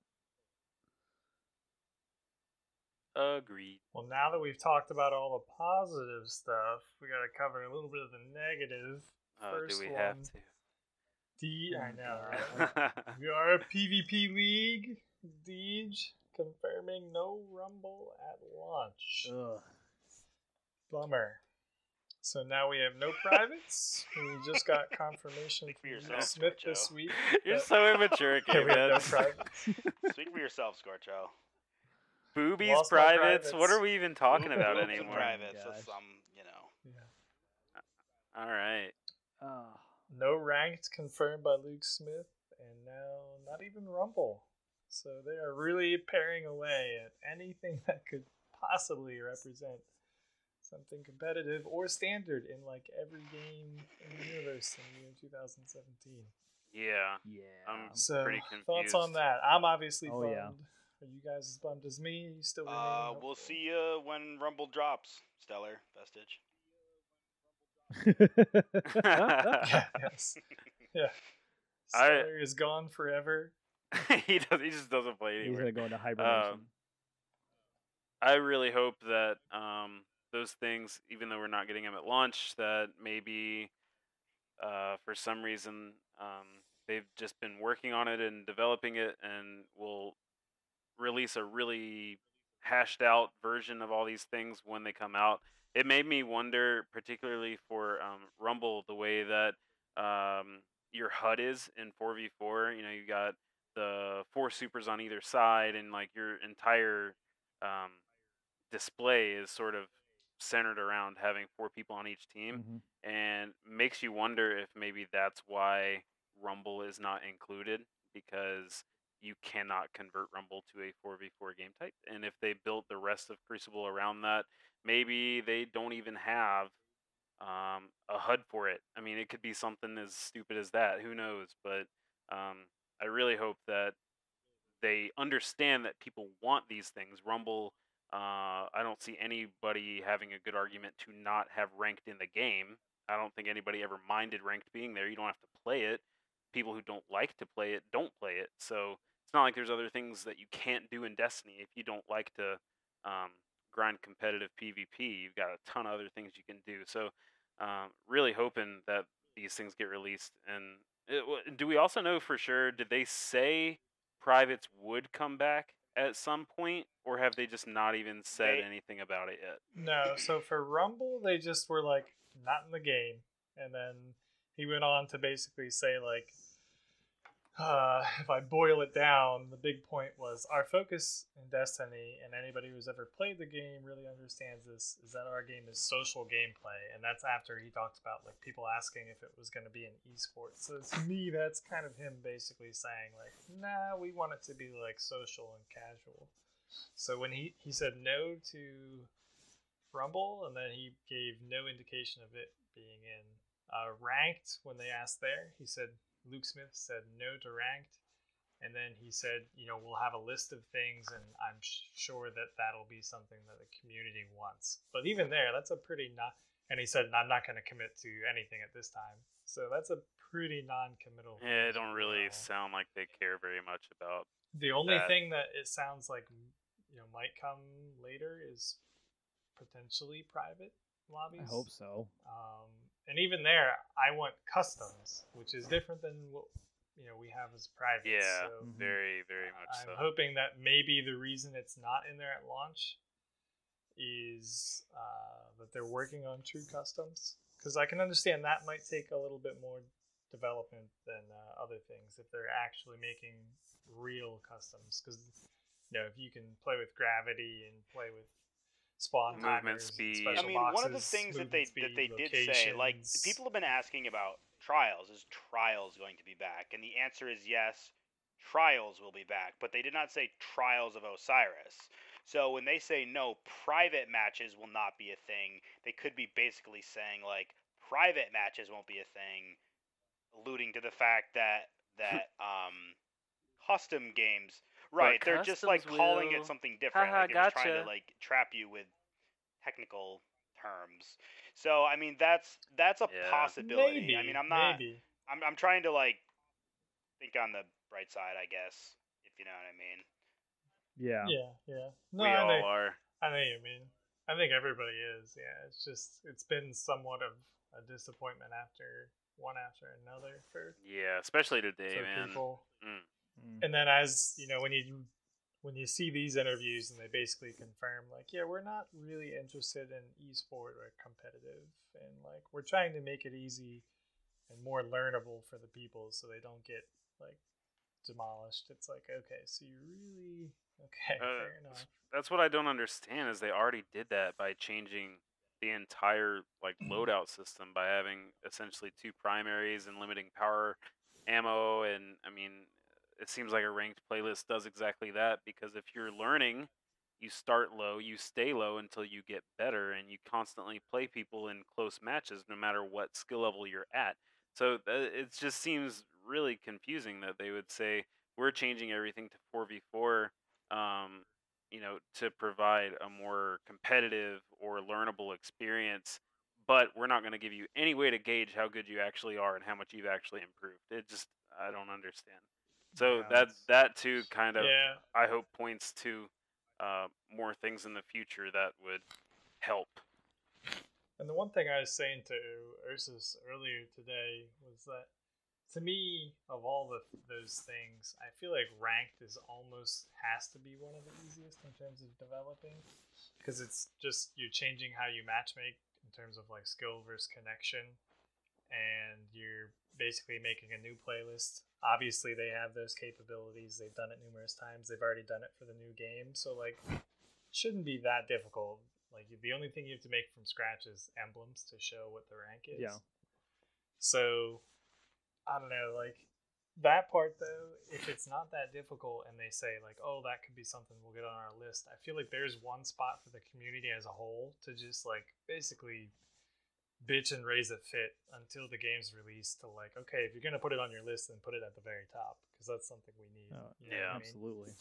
Agreed. Well, now that we've talked about all the positive stuff, we got to cover a little bit of the negative. Oh, do First we have to? D, I know, God. right? we are a PvP league. Deej confirming no rumble at launch. Ugh. Bummer. So now we have no privates. we just got confirmation Speak for from yourself, Smith Joe. this week. You're so immature, Yeah, we have no Kevin. privates. Speak for yourself, Scorcho. Boobies, Lost my privates. What are we even talking Boobs about and anymore? Privates. Gosh. That's some, you know. Yeah. All right. Ah, No ranked confirmed by Luke Smith, and now not even Rumble. So they are really paring away at anything that could possibly represent something competitive or standard in like every game in the universe in the year 2017. Yeah. yeah. I'm So pretty confused. thoughts on that? I'm obviously Oh, bummed. yeah. Are you guys as bummed as me? You still remain Uh, we'll hopeful? see you when Rumble drops. Stellar Vestige. yeah, yes. Yeah. I- Stellar is gone forever. he does. He just doesn't play anywhere. He's gonna go into hibernation. Um, I really hope that um, those things, even though we're not getting them at launch, that maybe uh, for some reason um, they've just been working on it and developing it, and will release a really hashed out version of all these things when they come out. It made me wonder, particularly for um, Rumble, the way that um, your HUD is in 4v4. You know, you got the four supers on either side, and like your entire um, display is sort of centered around having four people on each team, Mhm. and makes you wonder if maybe that's why Rumble is not included because you cannot convert Rumble to a 4v4 game type. And if they built the rest of Crucible around that, maybe they don't even have um, a HUD for it. I mean, it could be something as stupid as that. Who knows? But um, I really hope that they understand that people want these things. Rumble, uh, I don't see anybody having a good argument to not have ranked in the game. I don't think anybody ever minded ranked being there. You don't have to play it. People who don't like to play it don't play it. So it's not like there's other things that you can't do in Destiny if you don't like to um, grind competitive PvP. You've got a ton of other things you can do. So um, really hoping that these things get released. And Uh, it, do we also know for sure? Did they say privates would come back at some point, or have they just not even said They- anything about it yet? No, so for Rumble, they just were like not in the game, and then he went on to basically say like, uh, if I boil it down, the big point was our focus in Destiny, and anybody who's ever played the game really understands this, is that our game is social gameplay, and that's after he talked about like people asking if it was going to be an esport. So to me, that's kind of him basically saying like, nah, we want it to be like social and casual. So when he he said no to Rumble, and then he gave no indication of it being in uh, ranked. When they asked there, he said Luke Smith said no to ranked, and then he said, you know, we'll have a list of things, and I'm sh- sure that that'll be something that the community wants. But even there, that's a pretty not. And he said, I'm not going to commit to anything at this time. So that's a pretty non-committal. Yeah, it don't really well. sound like they care very much about. The only that. thing that it sounds like you know might come later is potentially private. lobbies. I hope so. Um, and even there, I want customs, which is different than what you know we have as private. Yeah, So Mhm. very, very much I'm so. hoping that maybe the reason it's not in there at launch is uh, that they're working on true customs. Because I can understand that might take a little bit more development than uh, other things if they're actually making real customs. Because you know, if you can play with gravity and play with spawn Movement timers speed. I mean, one of the things that they movement that they speed, did say, like people have been asking about trials. Is trials going to be back? And the answer is yes. Trials will be back, but they did not say trials of Osiris. So when they say no, private matches will not be a thing. They could be basically saying like private matches won't be a thing, alluding to the fact that that um custom games right they're just like customs calling it something different Haha, like they're just trying to like trap you with technical terms so i mean that's that's a Yeah. possibility maybe, i mean i'm not Maybe. I'm, I'm trying to like think on the bright side i guess if you know what i mean Yeah. Yeah, yeah. No, we I all know, are. I know you mean. I think everybody is. Yeah, it's just it's been somewhat of a disappointment after one after another for, Yeah, especially today, for man. people. Mm. And then as you know, when you when you see these interviews and they basically confirm like, yeah, we're not really interested in esport or competitive, and like we're trying to make it easy and more learnable for the people so they don't get like demolished. It's like, okay, so you really okay, Uh, fair enough. That's what I don't understand is they already did that by changing the entire like loadout system by having essentially two primaries and limiting power ammo and I mean it seems like a ranked playlist does exactly that because if you're learning you start low, you stay low until you get better and you constantly play people in close matches no matter what skill level you're at. So th- it just seems really confusing that they would say we're changing everything to 4v4 um, you know, to provide a more competitive or learnable experience, but we're not going to give you any way to gauge how good you actually are and how much you've actually improved. It just I don't understand. So Yeah, that that too kind of yeah. I hope points to uh, more things in the future that would help. And the one thing I was saying to Ursus earlier today was that to me, of all the those things, I feel like ranked is almost has to be one of the easiest in terms of developing, because it's just you're changing how you matchmake in terms of like skill versus connection, and you're basically making a new playlist. Obviously, they have those capabilities. They've done it numerous times. They've already done it for the new game, so like, it shouldn't be that difficult. Like the only thing you have to make from scratch is emblems to show what the rank is. Yeah. So I don't know, like that part though, if it's not that difficult and they say like, oh, that could be something we'll get on our list, I feel like there's one spot for the community as a whole to just like basically bitch and raise a fit until the game's released to like, okay, if you're gonna put it on your list, then put it at the very top because that's something we need. Oh, you know yeah. I mean? Absolutely.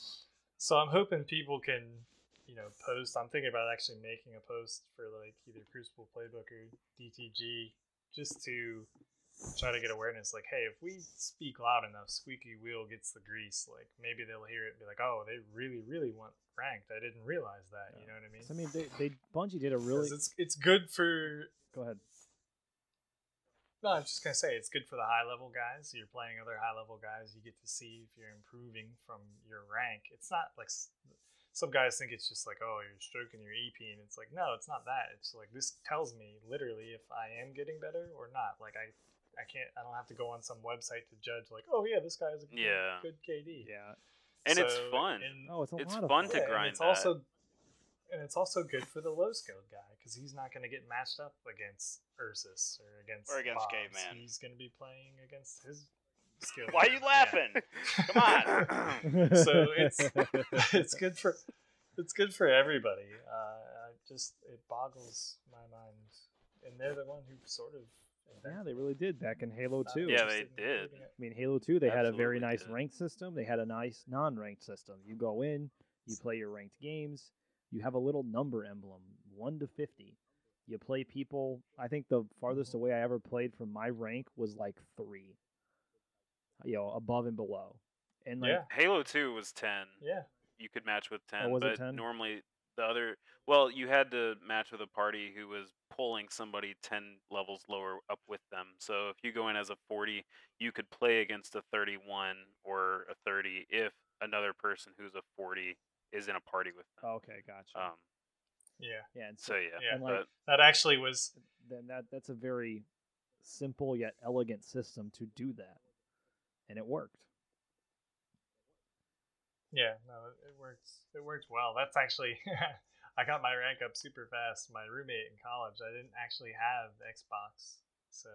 So I'm hoping people can, you know, post. I'm thinking about actually making a post for like either Crucible Playbook or DTG, just to try to get awareness. Like, hey, if we speak loud enough, squeaky wheel gets the grease. Like, maybe they'll hear it and be like, oh, they really, really want ranked. I didn't realize that. You know what I mean I mean, they, they Bungie did a really. it's it's good for. Go ahead. No, I was just gonna say it's good for the high level guys. You're playing other high level guys. You get to see if you're improving from your rank. It's not like some guys think it's just like oh you're stroking your EP, and it's like no, it's not that. It's like this tells me literally if I am getting better or not. Like I, I can't. I don't have to go on some website to judge like oh yeah this guy has a good, Yeah. good KD. Yeah. And it's fun. and- Oh, it's a It's lot of fun fun. to yeah, and grind it's that. also and it's also good for the low skilled guy because he's not going to get matched up against Ursus or against Or against Bobs. Caveman. He's going to be playing against his skill. why are you laughing Come on. So it's it's good for it's good for everybody. Uh, I just it boggles my mind, and they're the one who sort of Yeah, they really did back in Halo 2. Yeah, they did. I mean, Halo 2, they had a very nice did. ranked system. They had a nice non ranked system. You go in, you play your ranked games, you have a little number emblem, 1 to 50. You play people. I think the farthest Mhm. away I ever played from my rank was like 3. You know, above and below. And like, Yeah, Halo 2 was 10. yeah. You could match with 10, was it but 10? normally the other. Well, you had to match with a party who was pulling somebody ten levels lower up with them. So if you go in as a forty, you could play against a thirty-one or a thirty if another person who's a forty is in a party with them. Okay, gotcha. Um, Yeah, yeah, and so so yeah, Yeah, and like but that actually was then that that's a very simple yet elegant system to do that, and it worked. Yeah, no, it, it works. It works well. That's actually, I got my rank up super fast. My roommate in college, I didn't actually have Xbox, so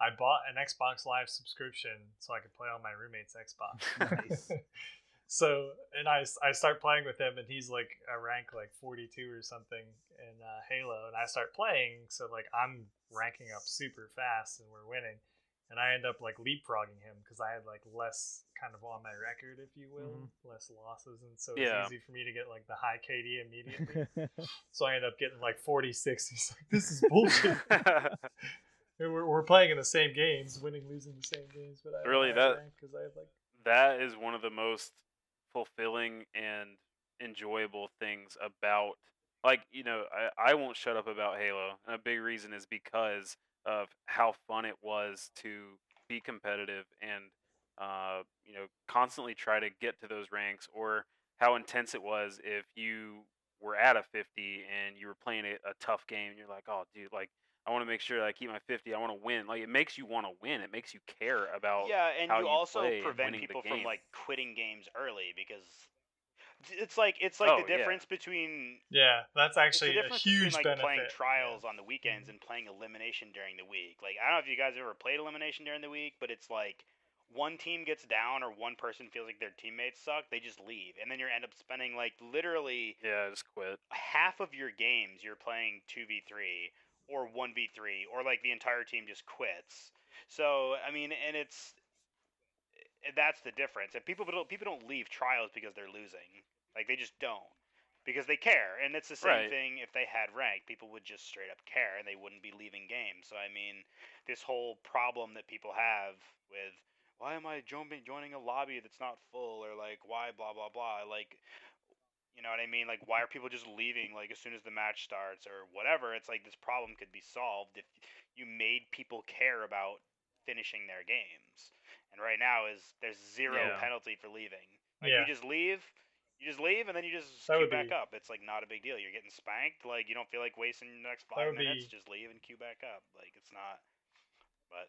I bought an Xbox Live subscription so I could play on my roommate's Xbox. Nice. so, and I, I start playing with him, and he's like a rank like 42 or something in uh, Halo, and I start playing, so like I'm ranking up super fast, and we're winning and I end up like leapfrogging him because I had like less kind of on my record, if you will, mm-hmm. less losses, and so it's Yeah. easy for me to get like the high KD immediately. so I end up getting like 46. He's like, "This is bullshit." And we're, we're playing in the same games, winning, losing the same games, but I Really, that- because I have like that is one of the most fulfilling and enjoyable things about like you know I, I won't shut up about halo and a big reason is because of how fun it was to be competitive and uh, you know constantly try to get to those ranks or how intense it was if you were at a 50 and you were playing a, a tough game and you're like oh dude like i want to make sure that i keep my 50 i want to win. Like it makes you want to win it makes you care about yeah, and you you also prevent people from like quitting games early because it's like it's like Oh, the yeah. difference between yeah, that's it's actually the a huge between like benefit. playing trials on the weekends and playing elimination during the week. Like I don't know if you guys ever played elimination during the week, but it's like one team gets down or one person feels like their teammates suck, they just leave, and then you end up spending like literally yeah just quit half of your games you're playing 2v3 or 1v3 or like the entire team just quits. So, I mean, and it's eh, that's the difference. And people don't people don't leave trials because they're losing. Like they just don't. Because they care. And it's the same Right. thing if they had rank. People would just straight up care and they wouldn't be leaving games. So I mean, this whole problem that people have with why am I joining joining a lobby that's not full or like why blah blah blah like you know what I mean? Like, why are people just leaving like as soon as the match starts or whatever? It's like this problem could be solved if you made people care about finishing their games. And right now is there's zero Yeah. penalty for leaving. Like Yeah. you just leave, you just leave, and then you just That queue would back up. It's like not a big deal. You're getting spanked. Like you don't feel like wasting the next five minutes. be- Just leave and queue back up. Like it's not. But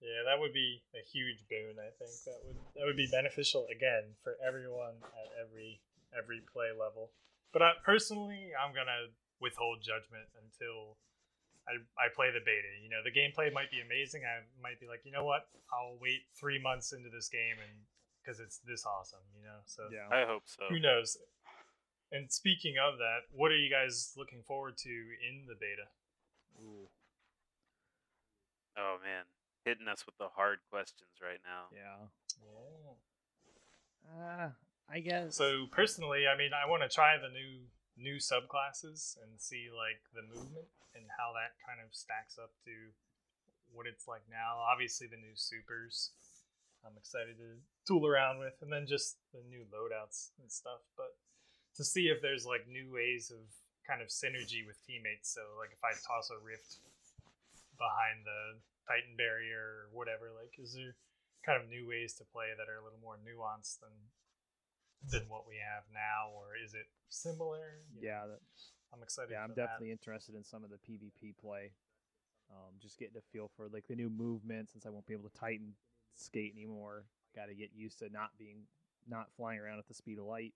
Yeah, that would be a huge boon. I think that would that would be beneficial again for everyone at every every play level. But I, personally, I'm gonna withhold judgment until I I play the beta. You know, the gameplay might be amazing. I might be like, you know what? I'll wait three months into this game and because it's this awesome. You know, so yeah. i hope so who knows? And speaking of that, what are you guys looking forward to in the beta? Ooh, oh man hitting us with the hard questions right now yeah. Yeah. Uh, I guess. So personally, I mean, I want to try the new new subclasses and see like the movement and how that kind of stacks up to what it's like now. Obviously, the new supers, I'm excited to tool around with, and then just the new loadouts and stuff. But to see if there's like new ways of kind of synergy with teammates. So like if I toss a rift behind the Titan barrier or whatever, like is there kind of new ways to play that are a little more nuanced than than what we have now, or is it similar? You yeah, that, I'm excited. yeah, I'm for that. definitely interested in some of the PvP play. Um, just getting a feel for like the new movement since I won't be able to Titan skate anymore. Got to get used to not being not flying around at the speed of light.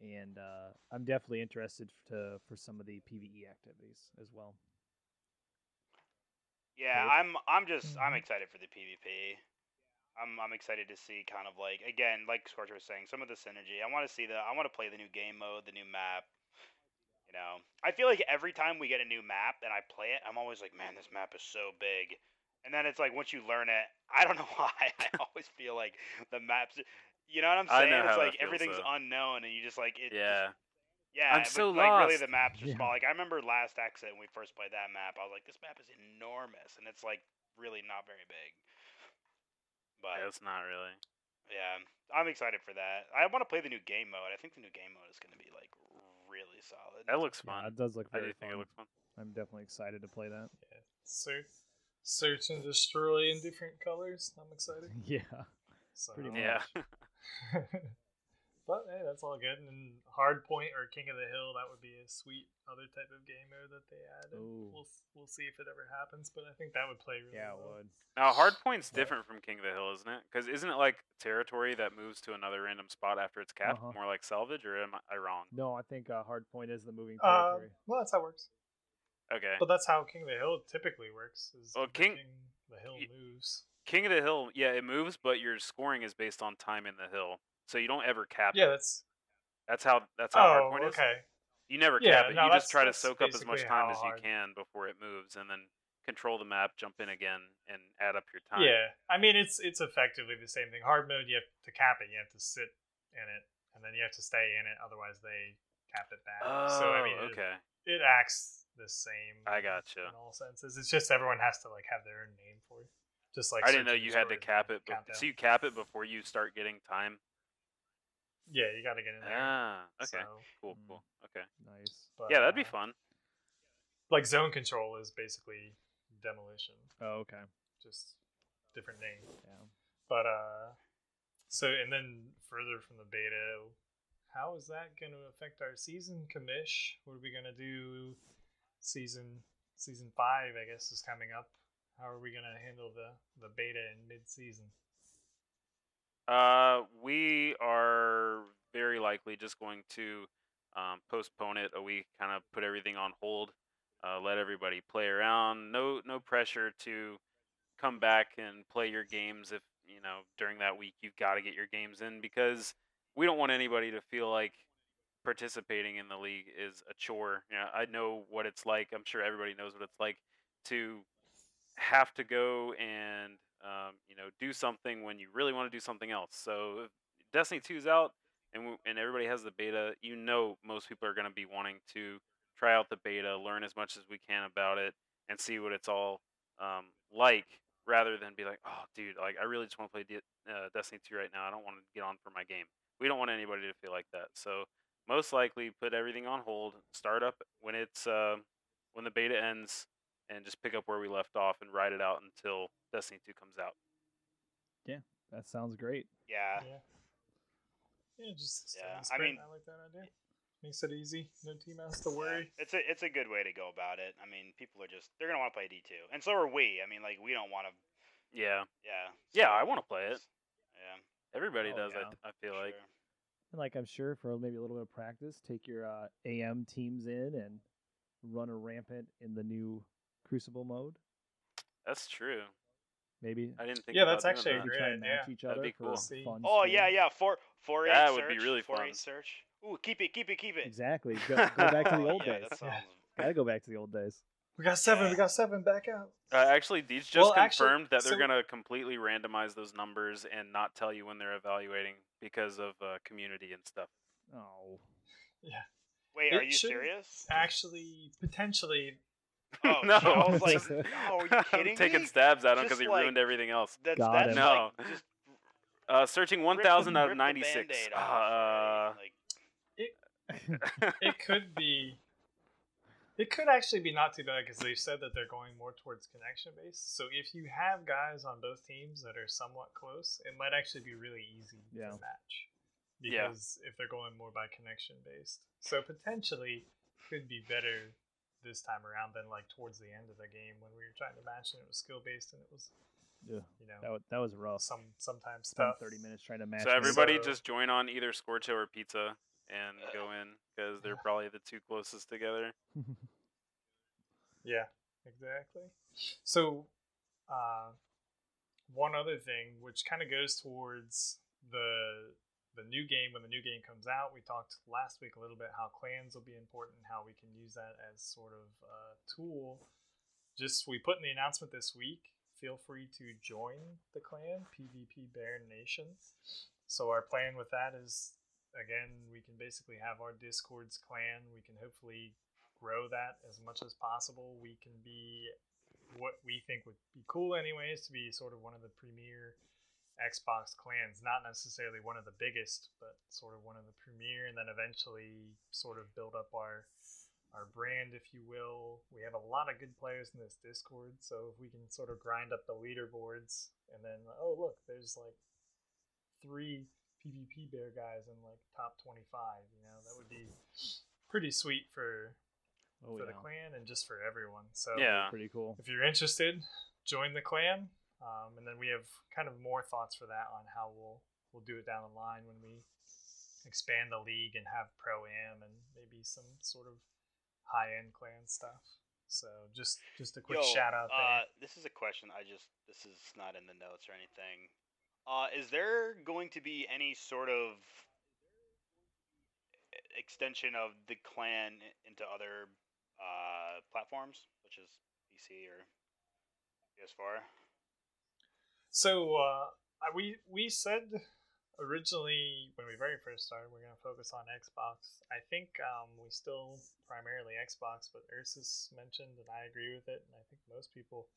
And uh, I'm definitely interested to for some of the PVE activities as well. Yeah, Cool. I'm I'm just I'm Mhm. excited for the PvP. I'm I'm excited to see kind of like again, like Scorcher was saying, some of the synergy. I want to see the I want to play the new game mode, the new map. You know, I feel like every time we get a new map and I play it, I'm always like, man, this map is so big. And then it's like once you learn it, I don't know why. I always feel like the maps. You know what I'm I saying? know it's how like feels, everything's though. unknown, and you just like it. just- yeah yeah, I'm but, so like really the maps are Yeah. small. Like I remember last exit when we first played that map, I was like, this map is enormous, and it's like really not very big. But yeah, it's not really Yeah, I'm excited for that. I want to play the new game mode. I think the new game mode is going to be like really solid. That looks Yeah, fun. it does look I very do think it fun. looks fun. I'm definitely excited to play that. Yeah. Search, search and destroy in different colors. I'm excited. Yeah. So. Pretty much. Yeah. but hey, that's all good. And Hardpoint or King of the Hill, that would be a sweet other type of game mode that they add. and Ooh. We'll we'll see if it ever happens, but I think that would play really Yeah, it well. would. Now, Hardpoint's Yeah. different from King of the Hill, isn't it? Because isn't it like territory that moves to another random spot after it's capped, Uh-huh. more like salvage, or am I wrong? No, I think uh, Hardpoint is the moving Uh, territory. well, that's how it works. Okay. But that's how King of the Hill typically works. Is Well, King- King the Hill moves. King of the Hill, yeah, it moves, but your scoring is based on time in the hill, so you don't ever cap it. Yeah, it. that's That's how that's how oh Hardpoint is. okay. You never Yeah, cap it. no, you just try to soak up as much time as you hard- can before it moves, and then control the map, jump in again, and add up your time. Yeah, I mean it's it's effectively the same thing. Hard mode, you have to cap it. You have to sit in it, and then you have to stay in it. Otherwise, they cap it back. Oh, so I mean, oh, it- okay. it, acts the same. I in- gotcha. In all senses, it's just everyone has to like have their own name for it. Just like I didn't know you had to cap it. Be- countdown. so you cap it before you start getting time. yeah, you got to get in there. Ah, okay, So, cool, Mm. cool. Okay, Nice. but, yeah, that'd be uh, fun. Like zone control is basically demolition, Oh, okay. just different name. Yeah. But uh, so and then further from the beta, how is that going to affect our season, commish? What are we going to do? Season season five, I guess, is coming up. How are we going to handle the the beta in mid season? Uh, we are very likely just going to um, postpone it a week, kind of put everything on hold, uh, let everybody play around. No, no pressure to come back and play your games if you know during that week you've got to get your games in because we don't want anybody to feel like participating in the league is a chore. You know, I know what it's like. I'm sure everybody knows what it's like to have to go and um, you know do something when you really want to do something else. So Destiny 2's out and w- and everybody has the beta, you know most people are going to be wanting to try out the beta, learn as much as we can about it, and see what it's all um, like, rather than be like, oh, dude, like I really just want to play D- uh, Destiny 2 right now. I don't want to get on for my game. We don't want anybody to feel like that. So most likely put everything on hold, start up when it's uh, when the beta ends, and just pick up where we left off and ride it out until Destiny 2 comes out. Yeah, that sounds great. Yeah. yeah, yeah, just Yeah, steady I mean- I like that idea. Makes it easy. No team has to Yeah, worry. It's a it's a good way to go about it. I mean, people are just they're gonna want to play D two, and so are we. I mean, like we don't want to. Yeah, Yeah. yeah, I want to play it. Yeah. Everybody Oh, does. yeah. I, I feel like. Sure. And like I'm sure for maybe a little bit of practice, take your uh, AM teams in and run a rampant in the new Crucible mode. That's true. Maybe I didn't think. Yeah, about that's actually a we that. great try and match idea. each That'd other be for cool. fun. Oh yeah, stream. yeah. Four four eight That search. That would be really four fun. eight search. Ooh, keep it, keep it, keep it. Exactly. Go, go back to the old yeah, days. That sounds. Gotta go back to the old days. We got seven. Yeah. We got seven. Back out. Uh, actually, Deej just Well, actually, confirmed that they're so- gonna completely randomize those numbers and not tell you when they're evaluating because of uh, community and stuff. Oh, yeah. Wait, It are you serious? Actually, potentially, Oh no, I was like, Just- no, are you I'm taking me? stabs at him because he like- ruined everything else. That's Got that's him. No. like just Uh, searching 1,000 out of 96. Band-Aid off, right? Uh, Like, it could be. It could actually be not too bad because they said that they're going more towards connection based. So if you have guys on both teams that are somewhat close, it might actually be really easy Yeah. to match. Yeah. Because if they're going more by connection based, so potentially could be better this time around than like towards the end of the game when we were trying to match and it was skill based and it was yeah. you know That was, that was rough. some sometimes Spent tough. 30 minutes trying to match. so everybody So- just join on either Scorcho or Pizza and go in because they're probably the two closest together. Yeah, exactly. So, uh, one other thing, which kind of goes towards the the new game when the new game comes out, we talked last week a little bit how clans will be important, how we can use that as sort of a tool. Just we put in the announcement this week. Feel free to join the clan PvP Bear Nation. So our plan with that is again we can basically have our Discord's clan. We can hopefully grow that as much as possible. We can be what we think would be cool, anyways, to be sort of one of the premier Xbox clans, not necessarily one of the biggest, but sort of one of the premier, and then eventually sort of build up our our brand, if you will. We have a lot of good players in this Discord, so if we can sort of grind up the leaderboards, and then oh look, there's like three PvP bear guys in like top twenty five, you know, that would be pretty sweet for Oh for yeah, the clan and just for everyone. So Yeah. pretty cool. if you're interested, join the clan. Um, and then we have kind of more thoughts for that on how we'll we'll do it down the line when we expand the league and have pro am and maybe some sort of high end clan stuff. So just just a quick Yo, shout out there. Uh, this is a question. I just this is not in the notes or anything. Uh, is there going to be any sort of extension of the clan into other uh, platforms, such as PC or PS4? So uh, we we said originally when we very first started we're going to focus on Xbox. I think um, we still primarily Xbox, but Ursus mentioned and I agree with it, and I think most people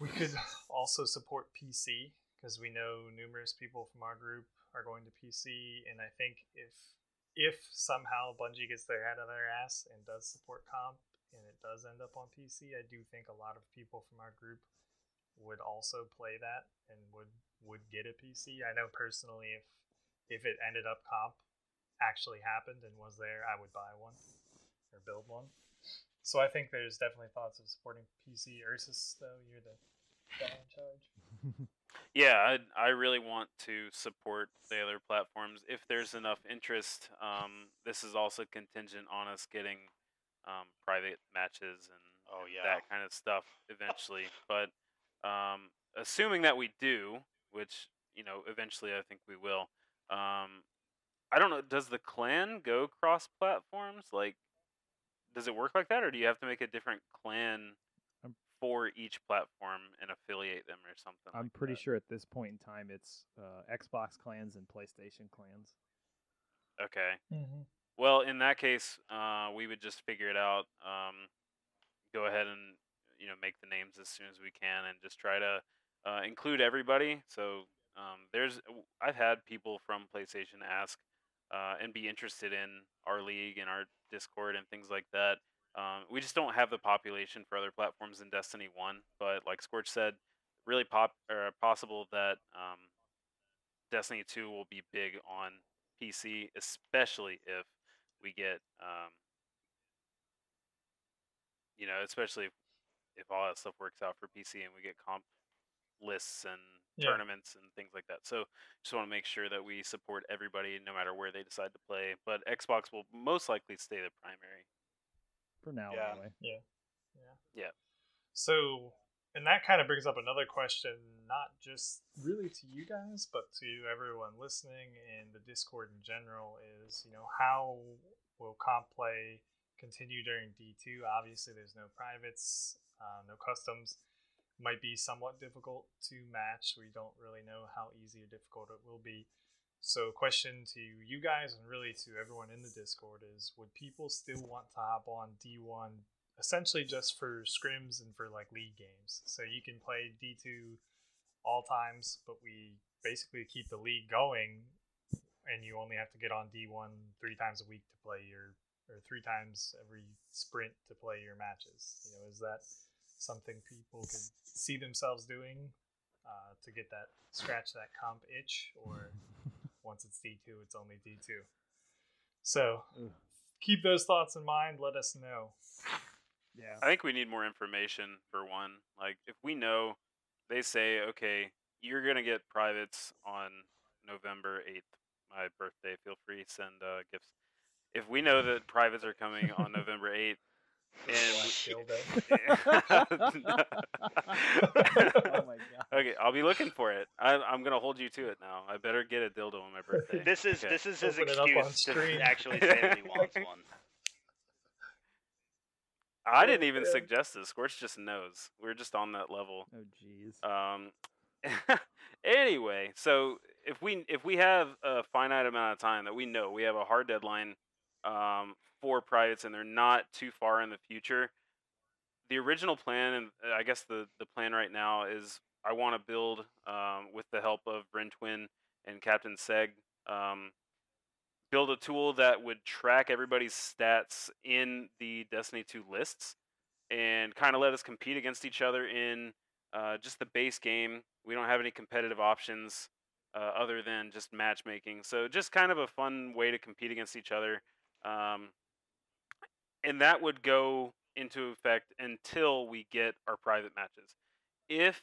we could also support PC because we know numerous people from our group are going to PC, and I think if if somehow Bungie gets their head out of their ass and does support comp and it does end up on PC, I do think a lot of people from our group would also play that and would would get a PC. I know personally if if it ended up comp actually happened and was there, I would buy one or build one. So I think there's definitely thoughts of supporting PC. Ursus though, you're the guy in charge. Yeah, I I really want to support the other platforms if there's enough interest. Um, this is also contingent on us getting um, private matches and Oh, and yeah. that kind of stuff eventually. But um, assuming that we do, which you know eventually I think we will. Um, I don't know. Does the clan go cross platforms? Like, does it work like that, or do you have to make a different clan for each platform and affiliate them or something? I'm like pretty that? sure at this point in time it's uh, Xbox clans and PlayStation clans. Okay. Mm-hmm. Well, in that case, uh, we would just figure it out. Um, go ahead and you know make the names as soon as we can, and just try to uh, include everybody. So um, there's I've had people from PlayStation ask uh, and be interested in our league and our Discord and things like that. Um, we just don't have the population for other platforms in Destiny One, but like Scorch said, really pop or possible that um, Destiny Two will be big on PC, especially if we get, um, you know, especially if, if all that stuff works out for PC and we get comp lists and Yeah. tournaments and things like that. So just want to make sure that we support everybody no matter where they decide to play. But Xbox will most likely stay the primary. For now, Yeah. anyway. Yeah. Yeah. So, and that kind of brings up another question, not just really to you guys, but to everyone listening in the Discord in general is, you know, how will comp play continue during D2? Obviously, there's no privates, uh, no customs. Might be somewhat difficult to match. We don't really know how easy or difficult it will be. So, question to you guys and really to everyone in the Discord is: Would people still want to hop on D1 essentially just for scrims and for like league games? So you can play D2 all times, but we basically keep the league going, and you only have to get on D1 three times a week to play your, or three times every sprint to play your matches. You know, is that something people could see themselves doing uh, to get that scratch that comp itch, or once it's D2, it's only D2. So Ugh. keep those thoughts in mind. Let us know. Yeah. I think we need more information for one. Like if we know they say, okay, you're gonna get privates on November eighth, my birthday. Feel free to send uh, gifts. If we know that privates are coming on November eighth, Black and dildo. oh my god. Okay, I'll be looking for it. I, I'm gonna hold you to it now. I better get a dildo on my birthday. This is Okay. this is his Open it up on excuse to actually say that he wants one. I didn't even Yeah. suggest this. Scorch just knows. We're just on that level. Oh jeez. Um. anyway, so if we if we have a finite amount of time that we know we have a hard deadline um, for privates and they're not too far in the future, the original plan and uh, I guess the the plan right now is I want to build um, with the help of Brentwin and Captain Seg. Um, build a tool that would track everybody's stats in the Destiny 2 lists and kind of let us compete against each other in uh, just the base game. We don't have any competitive options uh, other than just matchmaking. So just kind of a fun way to compete against each other. Um, and that would go into effect until we get our private matches. If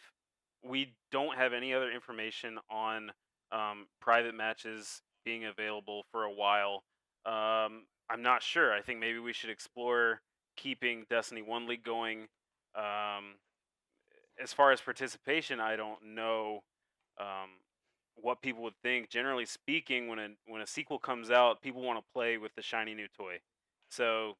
we don't have any other information on um, private matches being available for a while, um, I'm not sure. I think maybe we should explore keeping Destiny 1 League going. Um, as far as participation, I don't know um, what people would think. Generally speaking, when a when a sequel comes out, people want to play with the shiny new toy. So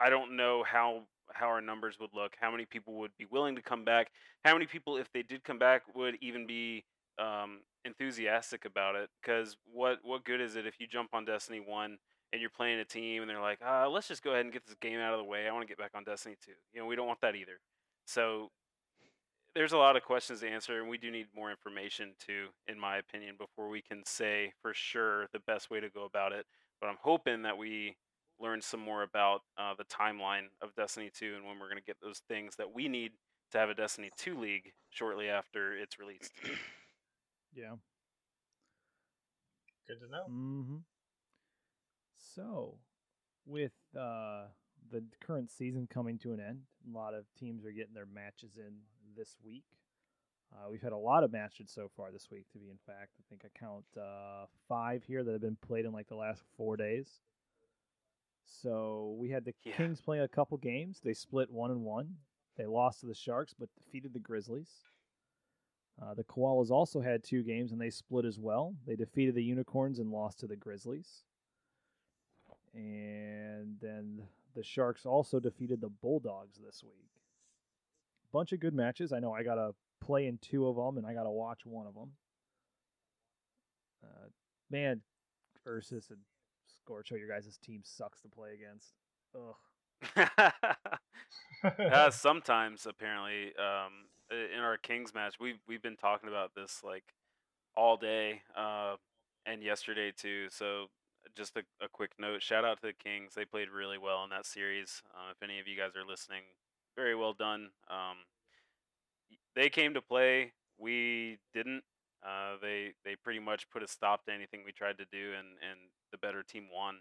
I don't know how how our numbers would look, how many people would be willing to come back, how many people, if they did come back, would even be um, enthusiastic about it. Because what what good is it if you jump on Destiny One and you're playing a team and they're like, uh, let's just go ahead and get this game out of the way. I want to get back on Destiny Two. You know, we don't want that either. So there's a lot of questions to answer, and we do need more information too, in my opinion, before we can say for sure the best way to go about it. But I'm hoping that we learn some more about uh, the timeline of Destiny 2 and when we're going to get those things that we need to have a Destiny 2 league shortly after it's released. Yeah. Good to know. Mm-hmm. So, with uh, the current season coming to an end, a lot of teams are getting their matches in this week. Uh, we've had a lot of matches so far this week, to be in fact. I think I count uh, five here that have been played in like the last four days. So we had the Yeah. Kings playing a couple games. They split one and one. They lost to the Sharks, but defeated the Grizzlies. Uh, the Koalas also had two games and they split as well. They defeated the Unicorns and lost to the Grizzlies. And then the Sharks also defeated the Bulldogs this week. Bunch of good matches. I know I got to play in two of them and I got to watch one of them. Uh, man, Ursus and Scorcho, your guys' team sucks to play against. Ugh. uh, sometimes, apparently, um, in our Kings match, we've we've been talking about this like all day uh, and yesterday too. So just a, a quick note: shout out to the Kings. They played really well in that series. Uh, if any of you guys are listening, very well done. Um, they came to play. We didn't. Uh, they they pretty much put a stop to anything we tried to do, and and the better team won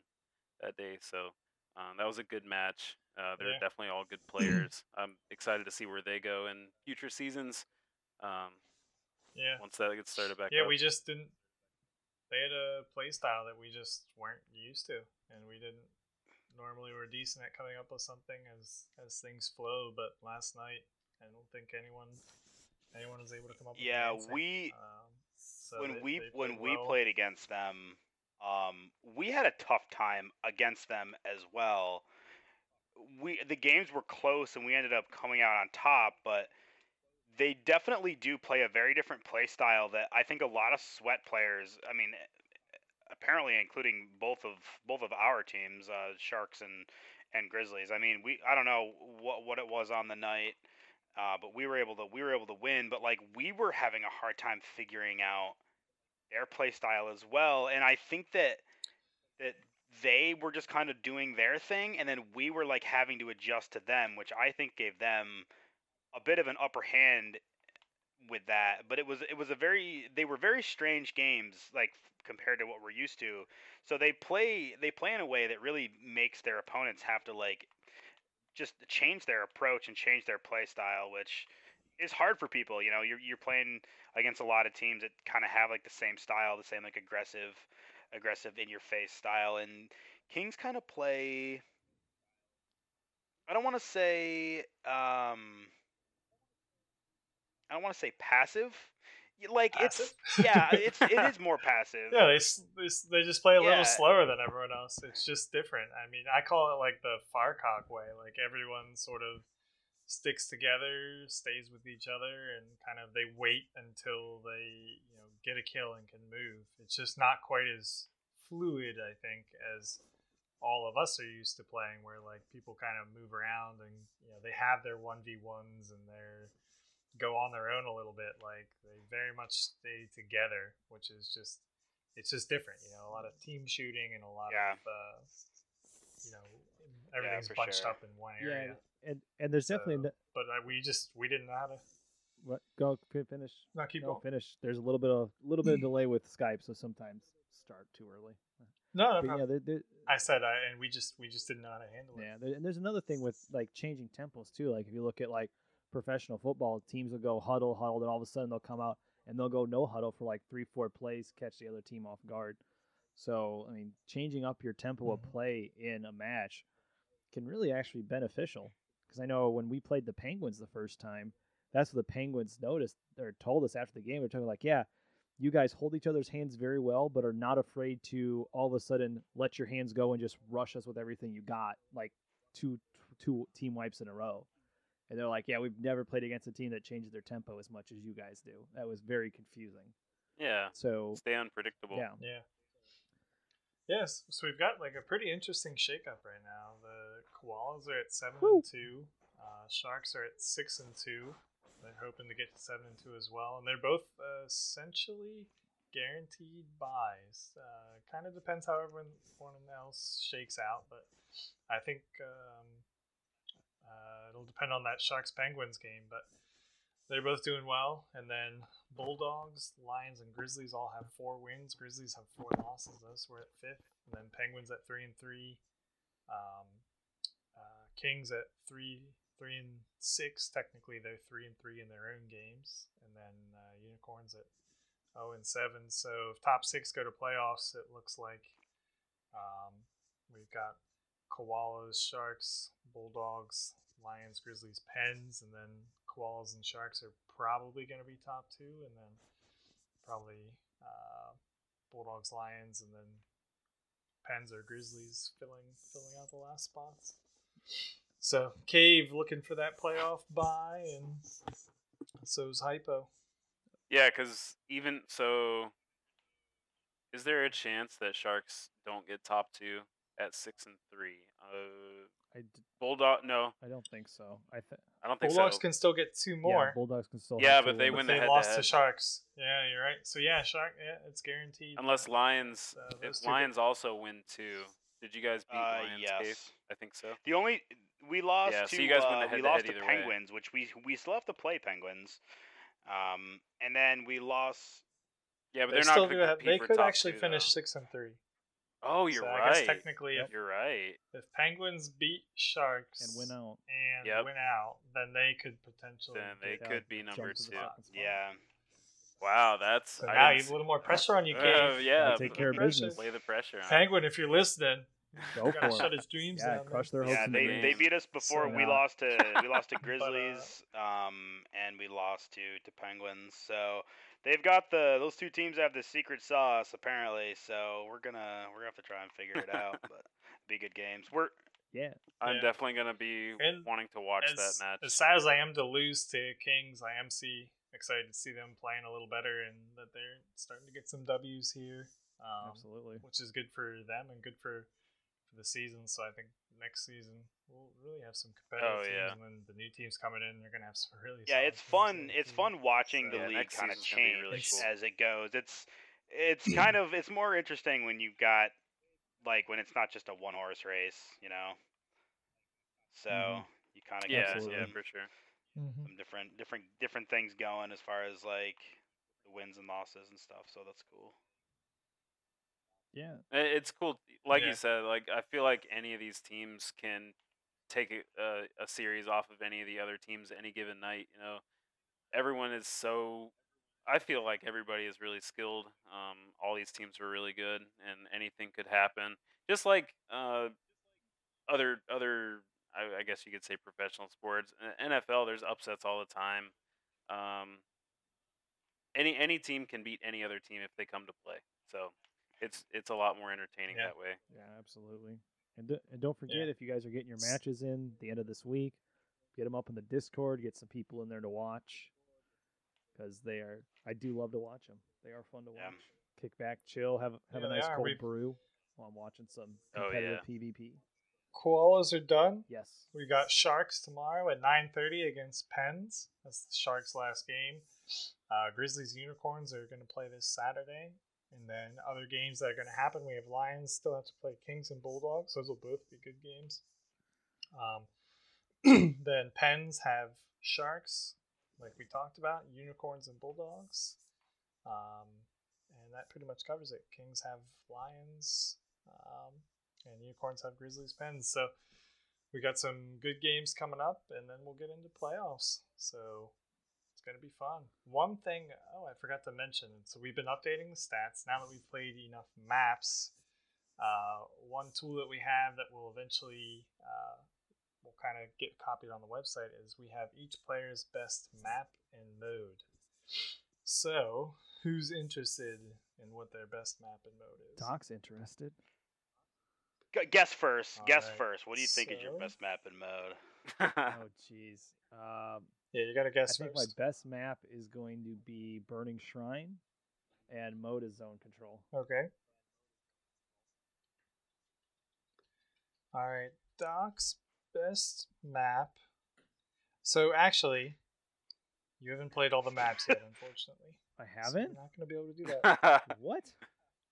that day. So um, that was a good match. Uh, they're Yeah. definitely all good players. I'm excited to see where they go in future seasons. Um, yeah. once that gets started back Yeah, up. we just didn't. They had a play style that we just weren't used to, and we didn't. Normally, we're decent at coming up with something as as things flow, but last night, I don't think anyone anyone was able to come up. with Yeah, we Um, so when they- we they when played we played against them, um, we had a tough time against them as well. We the games were close and we ended up coming out on top, but they definitely do play a very different play style that I think a lot of sweat players. I mean, apparently including both of both of our teams, uh, Sharks and and Grizzlies. I mean, we I don't know what what it was on the night. Uh, but we were able to we were able to win. But like we were having a hard time figuring out their play style as well. And I think that that they were just kind of doing their thing, and then we were like having to adjust to them, which I think gave them a bit of an upper hand with that. But it was it was a very they were very strange games like compared to what we're used to. So they play they play in a way that really makes their opponents have to like just change their approach and change their play style, which is hard for people. You know, you're you're playing against a lot of teams that kind of have like the same style, the same like aggressive, aggressive in your face style, and Kings kind of play. I don't want to say. Um, I don't want to say passive. Like Passive? it's yeah, it's it is more passive. Yeah, they, they just play a Yeah. little slower than everyone else. It's just different. I mean, I call it like the Farcock way. Like everyone sort of sticks together, stays with each other, and kind of they wait until they you know get a kill and can move. It's just not quite as fluid, I think, as all of us are used to playing, where like people kind of move around and you know they have their one v ones and their go on their own a little bit. Like they very much stay together, which is just it's just different. You know, a lot of team shooting and a lot Yeah. of uh, you know everything's for bunched sure. up in one area. Yeah, and and there's definitely So- no, But uh, we just we didn't know how to what go finish. not keep No, going. finish. There's a little bit of a little bit of delay with Skype, so sometimes start too early. No, no, But problem. yeah, there, there, I said I and we just we just didn't know how to handle it. Yeah, and there's another thing with like changing tempos too. Like if you look at like professional football, teams will go huddle, huddle, then all of a sudden they'll come out and they'll go no huddle for like three, four plays, catch the other team off guard. So I mean, changing up your tempo of mm-hmm. play in a match can really actually be beneficial. Because I know when we played the Penguins the first time, that's what the Penguins noticed or told us after the game. They're talking like, yeah, you guys hold each other's hands very well, but are not afraid to all of a sudden let your hands go and just rush us with everything you got, like two two team wipes in a row. And they're like, yeah, we've never played against a team that changes their tempo as much as you guys do. That was very confusing. Yeah, So stay unpredictable. yeah, Yeah. Yes, so we've got like a pretty interesting shakeup right now. The koalas are at seven Woo. and two. Uh, sharks are at six and two. They're hoping to get to seven and two as well, and they're both uh, essentially guaranteed buys. Uh, kind of depends how everyone else shakes out, but I think um, uh, it'll depend on that Sharks Penguins game. But they're both doing well, and then Bulldogs, Lions, and Grizzlies all have four wins. Grizzlies have four losses. Us we're at fifth, and then Penguins at three and three. Um, uh, Kings at three, three and six. Technically, they're three and three in their own games, and then uh, Unicorns at zero and seven. So if top six go to playoffs, it looks like um, we've got Koalas, Sharks, Bulldogs, Lions, Grizzlies, Pens, and then Koalas and Sharks are probably going to be top two, and then probably uh, Bulldogs, Lions, and then Pens or Grizzlies filling filling out the last spots. So Cave looking for that playoff bye, and so's Hypo. Yeah, because even so, is there a chance that Sharks don't get top two at six and three? Uh, I, d- Bulldog, no, I don't think so. I think I don't think Bulldogs so. can still get two more. yeah, more. Bulldogs can still. Yeah, have but two they wins. win the they lost to head-to-head. Sharks. Yeah, you're right. So yeah, Shark. Yeah, it's guaranteed. Unless Lions, Uh, if those two Lions also win two. Did you guys beat Uh, Lions? yes. Cave? I think so. The only we lost Yeah, to so you guys win uh, the we head-to-head lost to either way. Penguins, which we we still have to play Penguins. Um, and then we lost. Yeah, but they are still not do going to have. compete They could actually two, finish though. six and three. Oh, you're so right. I guess technically, if, You're right. if Penguins beat Sharks and win out. and Yep. win out, then they could potentially. Then they get- Yeah, could be number two. second. Yeah, Wow, that's So I now didn't you have s- a little more pressure on you, Uh, Cave. yeah, take care of pressure- business. Lay the pressure on. Penguin, if you're listening, Go you gotta for shut it. his dreams Yeah, down. crush their hopes yeah. They dreams. they beat us before So we not. lost to we lost to But, uh, Grizzlies. um, and we lost to to Penguins. So they've got the those two teams have the secret sauce apparently. So we're gonna we're gonna have to try and figure it out. But be good games. We're Yeah, I'm Yeah. definitely gonna be And wanting to watch as, that match. As sad as I am to lose to Kings, I am see excited to see them playing a little better and that they're starting to get some W's here. Um, absolutely. which is good for them and good for, for the season. So I think next season we'll really have some competitive Oh, teams, yeah. and then the new teams coming in, they're gonna have some really. yeah, it's fun. It's fun watching the Yeah, league kind of season's gonna be change really cool. as it goes. It's it's kind of it's more interesting when you've got like when it's not just a one horse race, you know. So Mhm. you kind of yeah, get Absolutely. yeah, for sure. Mhm. some different different different things going as far as like the wins and losses and stuff. So that's cool. Yeah, It's cool. Like Yeah. you said, like I feel like any of these teams can take a, a, a series off of any of the other teams any given night. You know, everyone is so. I feel like everybody is really skilled. Um, all these teams are really good, and anything could happen. Just like uh, other other, I, I guess you could say professional sports. Uh, NFL, there's upsets all the time. Um, any any team can beat any other team if they come to play. So it's it's a lot more entertaining Yeah. that way. yeah, absolutely. And, do, and don't forget if you guys are getting your matches in the end of this week, get them up in the Discord. Get some people in there to watch because they are. I do love to watch them. They are fun to watch. Yeah. Kick back, chill, have have Yeah, a nice cold We've- brew while I'm watching some Oh, competitive PvP. koalas are done. Yes. We got Sharks tomorrow at 9:30 against Pens. That's the Sharks' last game. Uh, Grizzlies Unicorns are going to play this Saturday, and then other games that are going to happen. We have Lions still have to play Kings and Bulldogs. Those will both be good games. Um, then Pens have Sharks, like we talked about, Unicorns and Bulldogs, um, and that pretty much covers it. Kings have Lions, um, and Unicorns have Grizzlies Pens. So we got some good games coming up, and then we'll get into playoffs. So it's going to be fun. One thing, oh, I forgot to mention. So we've been updating the stats now that we've played enough maps. Uh, one tool that we have that will eventually uh, will kind of get copied on the website is we have each player's best map and mode. So who's interested in what their best map and mode is? Doc's interested. Gu- Guess first. Guess Alright, first. What do you think is your best map and mode? Oh, jeez. Um, Yeah, you got to guess. I guess think first. my best map is going to be Burning Shrine, and mode is Zone Control. Okay. All right, Doc's best map. So actually, you haven't played all the maps yet, unfortunately. I haven't. you're not going to be able to do that. What?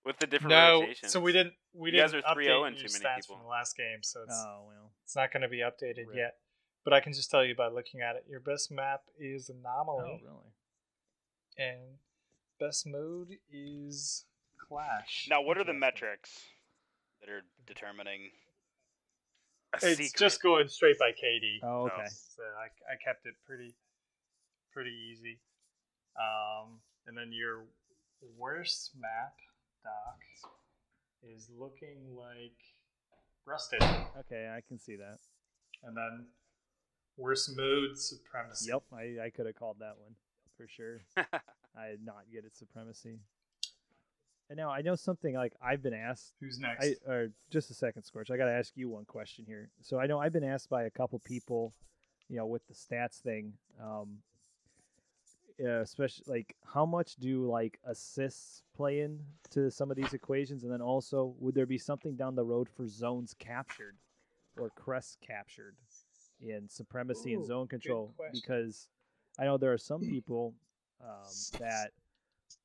With the different no, rotations. so we didn't. We You didn't are 3-0 update and your too many stats people. from the last game, so it's Oh well. it's not going to be updated Rip. yet. But I can just tell you by looking at it, your best map is Anomaly, Oh really? and best mode is Clash. Now, what are the metrics that are determining? A It's secret. just going straight by KD. Oh No. okay. So I, I kept it pretty pretty easy. Um, and then your worst map, Doc, is looking like Rusted. Okay, I can see that. And then worst mode Supremacy. Yep, I, I could have called that one for sure. I did not get it supremacy. And now I know something like I've been asked. Who's next? I or just a second, Scorch. I got to ask you one question here. So I know I've been asked by a couple people, you know, with the stats thing. Um, yeah, especially like how much do like assists play in to some of these equations, and then also would there be something down the road for zones captured or crests captured in supremacy and zone control? Because I know there are some people um, that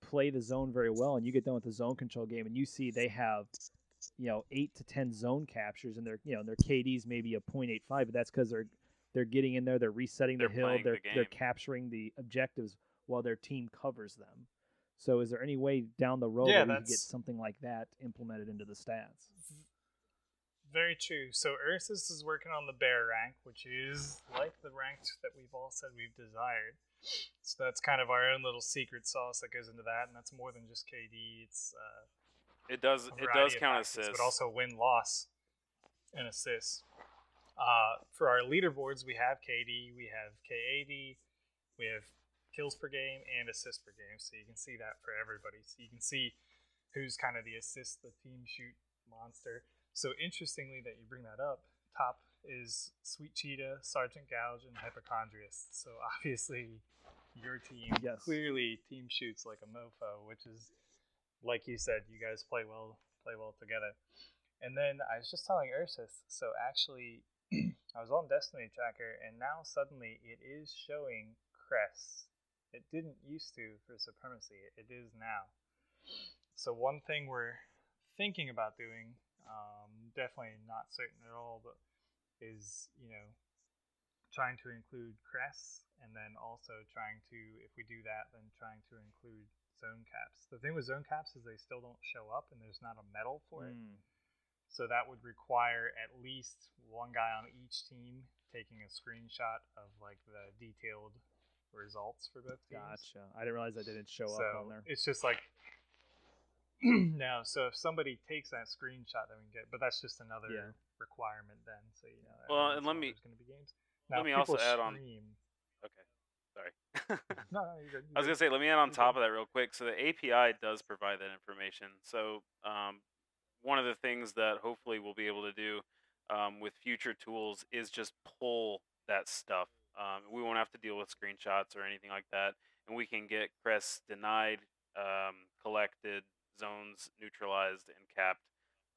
play the zone very well, and you get done with the zone control game, and you see they have, you know, eight to ten zone captures, and their you know their KD's maybe a .85, but that's because they're they're getting in there, they're resetting the They're hill, they're they're capturing the objectives while their team covers them. So, is there any way down the road Yeah, where we could get something like that implemented into the stats? Very true. So Ursus is working on the bear rank, which is like the rank that we've all said we've desired. So that's kind of our own little secret sauce that goes into that, and that's more than just KD. It's uh, it does. It does count factors, assists. but also win loss and assists. Uh, for our leaderboards, we have KD, we have K80, we have kills per game and assists per game. So you can see that for everybody. So you can see who's kind of the assist, the team shoot monster. So interestingly that you bring that up, top is Sweet Cheetah, Sergeant Gouge, and Hypochondrius. So obviously your team Yes. clearly team shoots like a mofo, which is like you said, you guys play well play well together. And then I was just telling Ursus, so actually I was on Destiny Tracker and now suddenly it is showing crests. It didn't used to for supremacy. It is now. So one thing we're thinking about doing, um, definitely not certain at all, but is you know trying to include crests and then also trying to if we do that then trying to include zone caps the thing with zone caps is they still don't show up and there's not a medal for it Mm, so that would require at least one guy on each team taking a screenshot of like the detailed results for both teams gotcha. I didn't realize that didn't show so up on there. it's just like no so if somebody takes that screenshot then we can get but that's just another Yeah. requirement then so you know Well, and once in a let me- there's going to be games let me also add on- stream- Okay. Sorry. no, no, you're good, I was gonna say, let me add on You're top good. of that real quick. So the API does provide that information. So um, one of the things that hopefully we'll be able to do um, with future tools is just pull that stuff. Um, we won't have to deal with screenshots or anything like that, and we can get crests denied, um, collected, zones neutralized, and capped.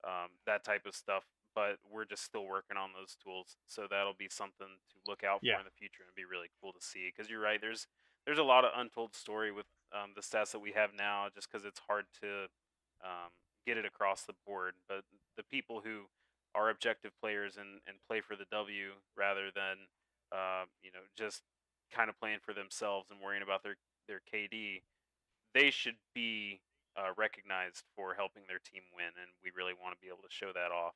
Um, that type of stuff but we're just still working on those tools. So that'll be something to look out for Yeah. in the future and be really cool to see. Because you're right, there's there's a lot of untold story with um, the stats that we have now, just because it's hard to um, get it across the board. But the people who are objective players and, and play for the W rather than uh, you know just kind of playing for themselves and worrying about their their KD, they should be uh, recognized for helping their team win, and we really want to be able to show that off.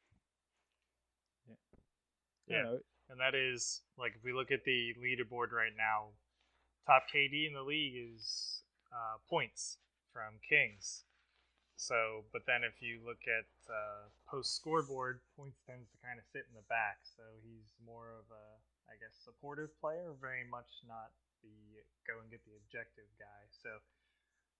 Yeah. know, And that is like if we look at the leaderboard right now, top KD in the league is uh, points from Kings. So, but then if you look at uh, post scoreboard, points tends to kind of sit in the back. So he's more of a, I guess, supportive player, very much not the go and get the objective guy. So,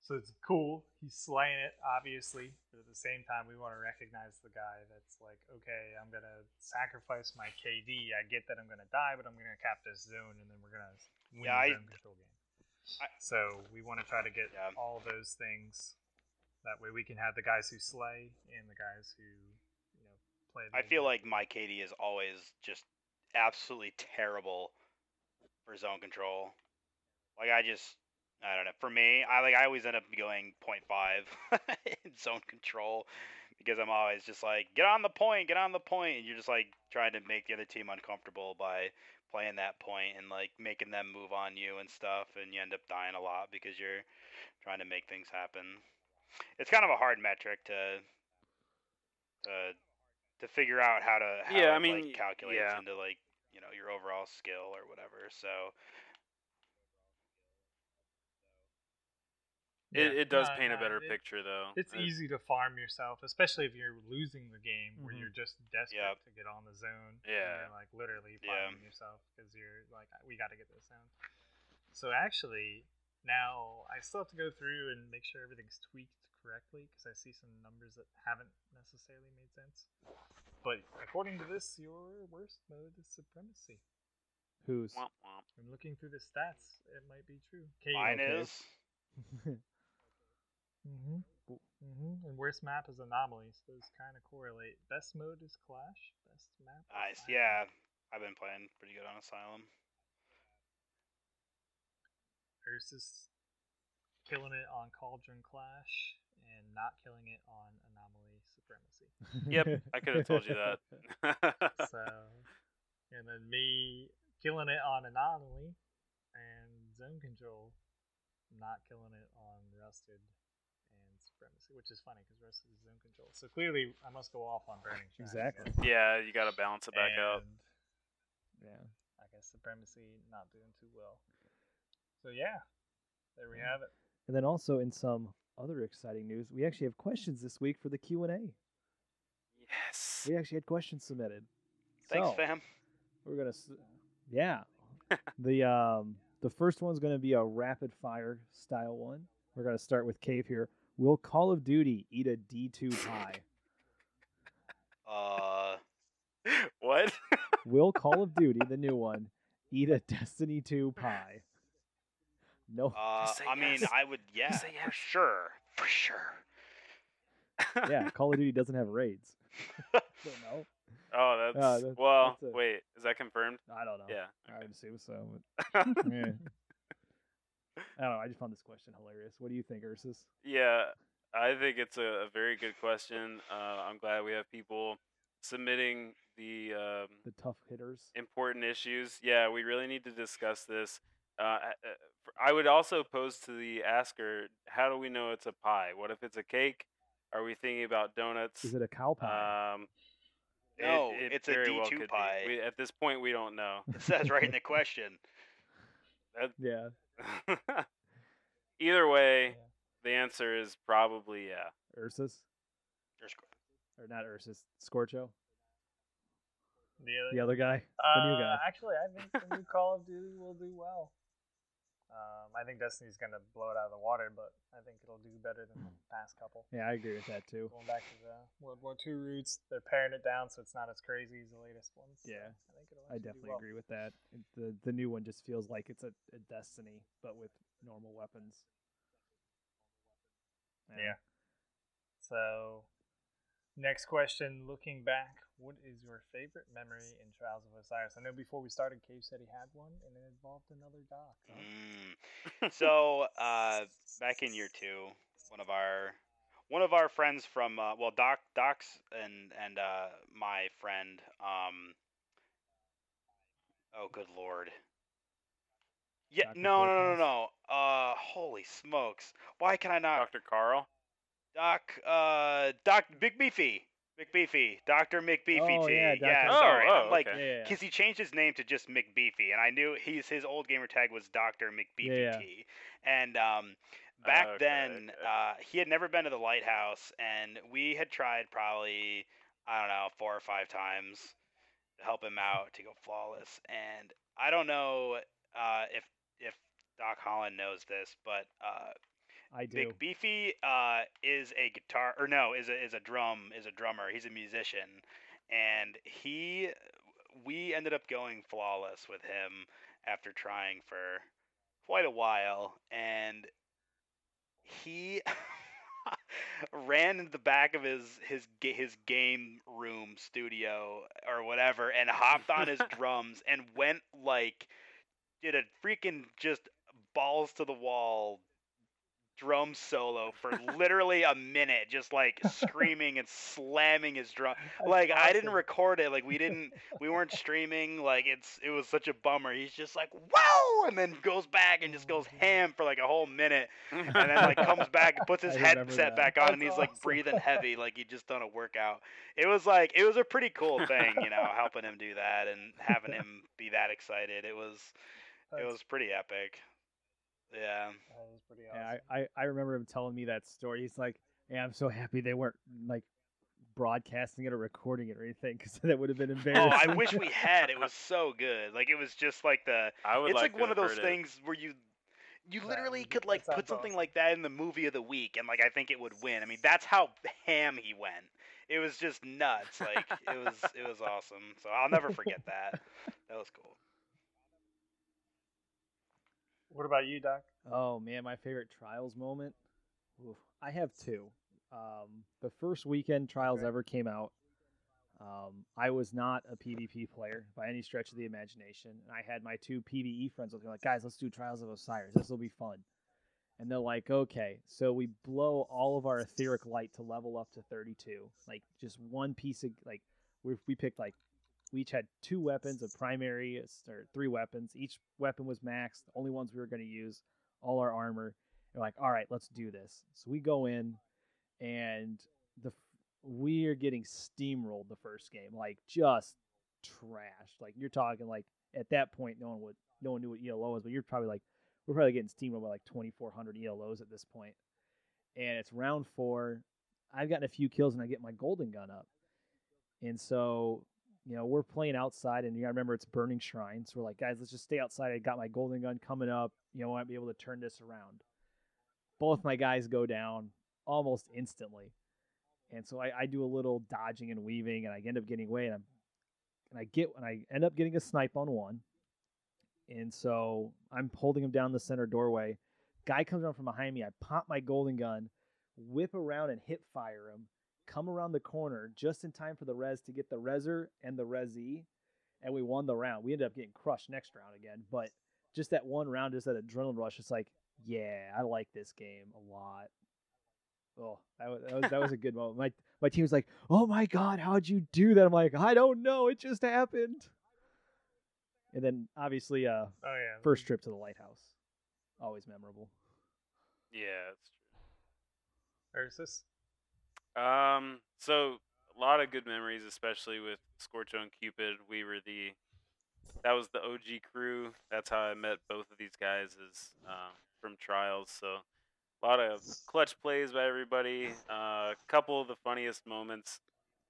so it's cool. He's slaying it, obviously. But at the same time, we want to recognize the guy that's like, okay, I'm gonna sacrifice my KD. I get that I'm gonna die, but I'm gonna cap this zone, and then we're gonna win Yeah, I- the zone control game. I- so we want to try to get Yeah. all those things. That way, we can have the guys who slay and the guys who, you know, play. The I feel objective. like my KD is always just absolutely terrible for zone control. Like I just I don't know. For me, I like I always end up going 0.5 in zone control because I'm always just like get on the point, get on the point, and you're just like trying to make the other team uncomfortable by playing that point and like making them move on you and stuff, and you end up dying a lot because you're trying to make things happen. It's kind of a hard metric to to to figure out how to how Yeah, I mean, like, calculates yeah. into like you know your overall skill or whatever. So Yeah. it does No, paint a better it- picture, though. It's easy to farm yourself, especially if you're losing the game where Mhm. you're just desperate Yep. to get on the zone. and Yeah. You're like literally Yeah. farming yourself because you're like, we got to get this zone. So actually, now I still have to go through and make sure everything's tweaked correctly because I see some numbers that haven't necessarily made sense. But according to this, your worst mode is supremacy. Who's? Womp womp. I'm looking through the stats. It might be true. K- mine okay. is Mm-hmm. Mm-hmm. And worst map is anomalies. Those kind of correlate. Best mode is Clash. Best map. nice. Iron. Yeah, I've been playing pretty good on Asylum. Ursus killing it on Cauldron Clash and not killing it on Anomaly Supremacy. Yep, I could have told you that. so, and then me killing it on Anomaly and Zone Control, not killing it on Rusted and Supremacy, which is funny because Rusted is Zone Control. So clearly, I must go off on Burning Shrine. Exactly. again. yeah, you got to balance it back out. And yeah. I guess Supremacy not doing too well. So yeah, there we have it. And then also in some other exciting news, we actually have questions this week for the Q and A. Yes. We actually had questions submitted. Thanks, so, fam. We're gonna, yeah. the um the first one's gonna be a rapid fire style one. We're gonna start with Cave here. Will Call of Duty eat a D two pie? Uh, what? Will Call of Duty, the new one, eat a Destiny two pie? No. uh, say I mean. I would, yeah, say for sure, for sure. yeah, Call of Duty doesn't have raids. so no, Oh, that's Uh, that- well. that's a- wait, is that confirmed? I don't know. Yeah. I okay. would assume so. But, yeah. I don't know. I just found this question hilarious. What do you think, Ursus? Yeah, I think it's a, a very good question. Uh, I'm glad we have people submitting the um, The tough hitters. important issues. Yeah, we really need to discuss this. Uh, I- uh, f- I would also pose to the asker, how do we know it's a pie? What if it's a cake? Are we thinking about donuts? Is it a cow pie? Um, No, it it's a very well D2 pie. We, at this point, we don't know. It says right in the question. Yeah. Either way, Yeah. the answer is probably yeah. Ursus There's- or not Ursus? Scorcho, The other, the other guy, uh, the new guy. Actually, I think the new Call of Duty will do well. Um, I think Destiny's gonna blow it out of the water, but I think it'll do better than the past couple. Yeah, I agree with that too. Going back to the World War II roots, they're paring it down so it's not as crazy as the latest ones. so Yeah, I think it'll I definitely well. agree with that. The the new one just feels like it's a, a Destiny, but with normal weapons. Yeah. So, next question: Looking back, what is your favorite memory in Trials of Osiris? I know before we started, Cave said he had one, and it involved another doc. huh? Mm. so uh, back in year two, one of our one of our friends from uh, well Doc Doc's and and uh, my friend um oh good lord yeah no no no no no uh holy smokes why can I not Dr. Carl. Doc uh Doc Big Beefy Big Beefy Doctor McBeefy Oh, T yeah, yeah Dr. sorry Oh, I'm oh, like okay. Yeah, yeah. because he changed his name to just McBeefy, and I knew he's his old gamer tag was Doctor McBeefy Yeah, yeah. T. And um, back Okay, then, okay. uh, he had never been to the lighthouse, and we had tried probably I don't know four or five times to help him out to go flawless. And I don't know uh, if if Doc Holland knows this, but uh, I do. Big Beefy uh, is a guitar or no is a is a drum is a drummer. He's a musician, and he we ended up going flawless with him after trying for quite a while, and he ran in the back of his his his game room studio or whatever and hopped on his drums and went like did a freaking just balls to the wall drum solo for literally a minute just like screaming and slamming his drum. That's like I didn't record it like we didn't we weren't streaming like it's it was such a bummer. He's just like whoa and then goes back and just goes mm. ham for like a whole minute and then like comes back and puts his headset back on and That's he's like breathing heavy like he just done a workout. It was like it was a pretty cool thing you know helping him do that and having him be that excited. It was it was pretty epic yeah That is pretty awesome. Yeah, I, I, I remember him telling me that story. He's like, "Yeah, I'm so happy they weren't like broadcasting it or recording it or anything, because that would have been oh, embarrassing. oh embarrassing." i wish we had it was so good like it was just like the I would it's like, like, one of those heard it. things where you you literally would- could like put something awesome. like that in the movie of the week and like I think it would win. I mean, that's how ham he went. It was just nuts. Like it was it was awesome. So I'll never forget that. That was cool. What about you, Doc? Oh man, my favorite trials moment. Oof, I have two. Um, the first weekend trials Okay. ever came out. Um, I was not a PvP player by any stretch of the imagination, and I had my two PVE friends looking like, guys, let's do Trials of Osiris. This will be fun. And they're like, okay, so we blow all of our etheric light to level up to 32, like just one piece of like we we picked like we each had two weapons, a primary or three weapons. Each weapon was maxed. The only ones we were going to use, all our armor. We're like, all right, let's do this. So we go in, and the we are getting steamrolled the first game, like just trashed. Like you're talking like at that point, no one would, no one knew what ELO was, but you're probably like, we're probably getting steamrolled by like 2,400 ELOs at this point. And it's round four. I've gotten a few kills, and I get my golden gun up. And so you know, we're playing outside, and you gotta remember it's Burning Shrine. So we're like, guys, let's just stay outside. I got my golden gun coming up. You know, I might be able to turn this around. Both my guys go down almost instantly, and so I, I do a little dodging and weaving, and I end up getting away, and I'm, and I get, and I end up getting a snipe on one, and so I'm holding him down the center doorway. Guy comes around from behind me. I pop my golden gun, whip around and hip fire him come around the corner just in time for the res to get the reser and the resi, and we won the round. We ended up getting crushed next round again, but just that one round, just that adrenaline rush, it's like, yeah, I like this game a lot. Oh, that was that was, that was a good moment. My my team was like, oh my god, how'd you do that? I'm like, I don't know, it just happened. And then obviously, uh, Oh yeah. first trip to the lighthouse, always memorable. Yeah, it's Ursus. true. Um, so a lot of good memories, especially with Scorcho and Cupid. We were the that was the OG crew. That's how I met both of these guys is uh, from trials. So a lot of clutch plays by everybody. A couple of the funniest moments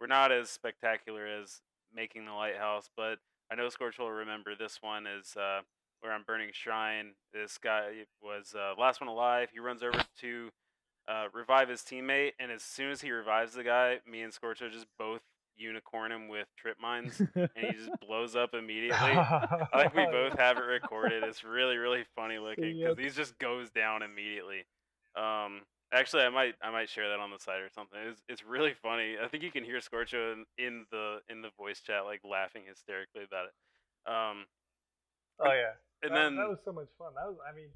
were not as spectacular as making the lighthouse, but I know Scorch will remember this one is uh, where I'm burning shrine. This guy was uh, last one alive. He runs over to uh, revive his teammate, and as soon as he revives the guy, me and Scorcho just both unicorn him with trip mines, and he just blows up immediately. I think we both have it recorded. It's really, really funny looking because he just goes down immediately. Um, Actually, I might I might share that on the site or something. It's it's really funny. I think you can hear Scorcho in, in the in the voice chat like laughing hysterically about it. Um, Oh yeah. and that, then that was so much fun. That was. I mean,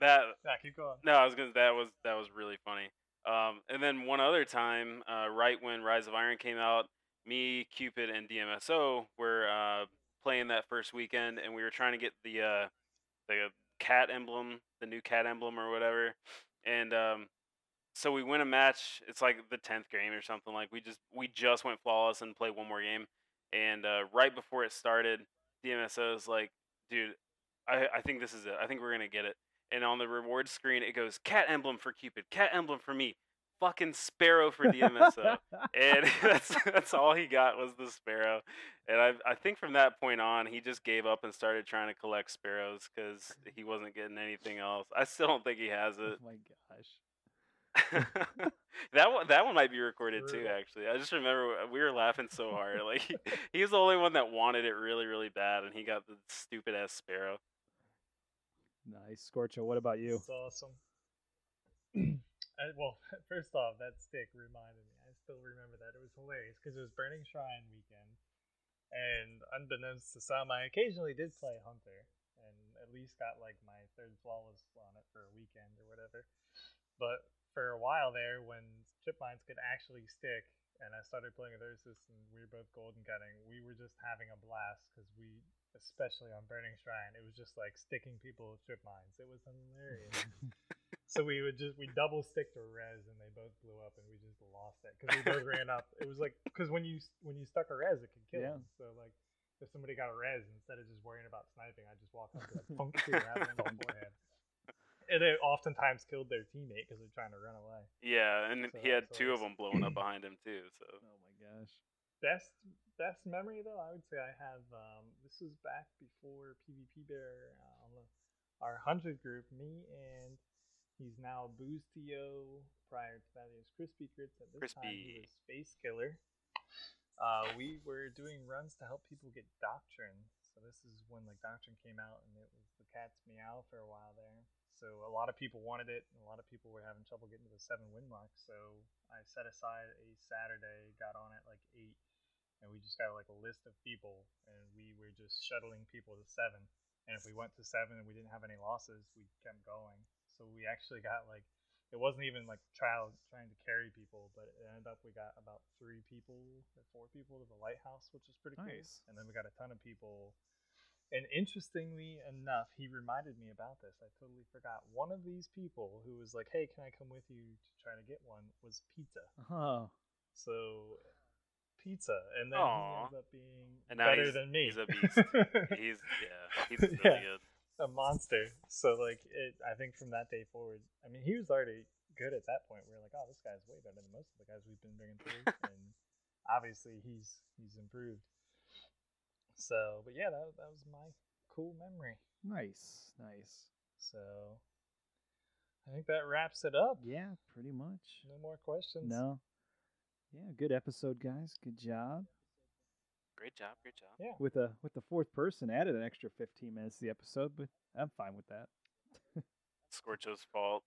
that yeah. Keep going. no, I was gonna that was that was really funny. Um, and then one other time, uh, right when Rise of Iron came out, me, Cupid, and DMSO were uh, playing that first weekend, and we were trying to get the uh, the cat emblem, the new cat emblem or whatever, and um, so we win a match. It's like the tenth game or something. Like we just we just went flawless and played one more game, and uh, right before it started, DMSO is like, "Dude, I I think this is it. I think we're gonna get it." And on the reward screen, it goes cat emblem for Cupid, cat emblem for me, fucking sparrow for DMSO and that's that's all he got was the sparrow. And I I think from that point on, he just gave up and started trying to collect sparrows because he wasn't getting anything else. I still don't think he has it. oh it. my gosh. that one that one might be recorded too. Actually, I just remember we were laughing so hard. Like he, he was the only one that wanted it really really bad, and he got the stupid ass sparrow. Nice, Scorcho. What about you? That's awesome. I, well, first off, that stick reminded me. I still remember that. It was hilarious because it was Burning Shrine weekend, and unbeknownst to some, I occasionally did play Hunter, and at least got like my third flawless on it for a weekend or whatever. But for a while there, when trip mines could actually stick, and I started playing with Ursus, and we were both golden cutting, we were just having a blast because we, especially on Burning Shrine, it was just like sticking people with trip mines. It was hilarious. So we would just we double sticked a res and they both blew up and we just lost it because we both ran up. It was like because when you when you stuck a res, it could kill Yeah. them. So like if somebody got a res instead of just worrying about sniping, I just walked up to two and have them on the forehead. And it oftentimes killed their teammate because they're trying to run away. Yeah, and So he had that's two of them blowing up behind him too. So Oh my gosh. Best best memory though, I would say I have. Um, this was back before PvP Bear uh, on the, our hundred group. Me and he's now Booze To. Prior to that, he was Crispy Grits. At this time, he Crispy. was Space Killer. Uh, we were doing runs to help people get Doctrine. So this is when like Doctrine came out, and it was the cat's meow for a while there. So a lot of people wanted it, and a lot of people were having trouble getting to the seven win mark. So I set aside a Saturday, got on at like eight, and we just got like a list of people, and we were just shuttling people to seven. And if we went to seven and we didn't have any losses, we kept going. So we actually got like it wasn't even like trial trying to carry people, but it ended up we got about three people or four people to the lighthouse, which was pretty cool. Nice. And then we got a ton of people. And interestingly enough, he reminded me about this. I totally forgot. One of these people who was like, "Hey, can I come with you to try to get one?" was Pizza. Oh, So pizza, and then Aw. he ends up being And now better than me. he's a beast. he's yeah, he's really Yeah. good. a monster. So like it, I think from that day forward, I mean, he was already good at that point. We are like, oh, this guy's way better than most of the guys we've been bringing through, and obviously he's he's improved. So, but yeah, that that was my cool memory. nice, nice. So, I think that wraps it up. Yeah, pretty much. No more questions. No. Yeah, good episode, guys. Good job. Great job, great job. Yeah. With a with the fourth person added an extra 15 minutes to the episode, but I'm fine with that. Scorcho's fault.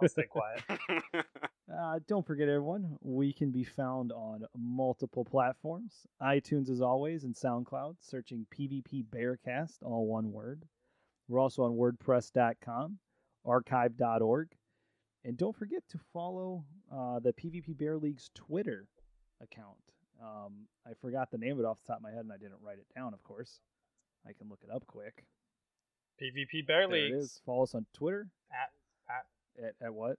I'll stay quiet. Uh, don't forget, everyone, we can be found on multiple platforms iTunes, as always, and SoundCloud, searching PvP Bearcast, all one word. We're also on WordPress.com, archive.org. And don't forget to follow uh, the PvP Bear League's Twitter account. Um, I forgot the name of it off the top of my head, and I didn't write it down, of course. I can look it up quick. PvP Bear There it Leagues is. Follow us on Twitter. at at At, at what?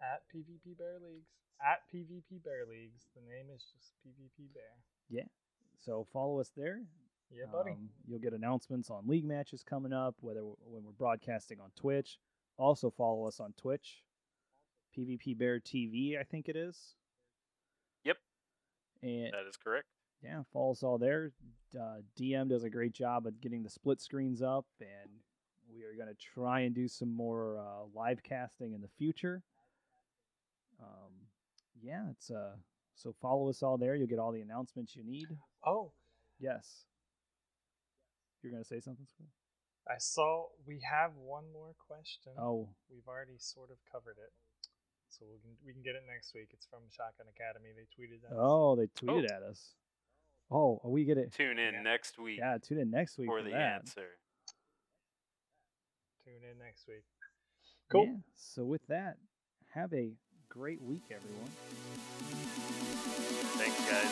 at PvP Bear Leagues at PvP Bear Leagues. The name is just PvP Bear. Yeah. So follow us there. Yeah, buddy. Um, you'll get announcements on league matches coming up, whether w- when we're broadcasting on Twitch. Also follow us on Twitch, PvP Bear TV, I think it is. Yep. And that is correct. yeah, follow us all there. Uh, DM does a great job of getting the split screens up, and we are going to try and do some more uh, live casting in the future. Um, yeah, it's uh, so follow us all there. You'll get all the announcements you need. oh, Yes. You're gonna say something, I saw we have one more question. Oh, We've already sort of covered it. So we can we can get it next week. It's from Shotgun Academy. They tweeted at us. oh, they tweeted at us. Oh, we get it. Tune in Yeah. next week Yeah, tune in next week for for the that. answer tune in next week. Cool. Yeah. So with that, have a great week, everyone. Thanks, guys.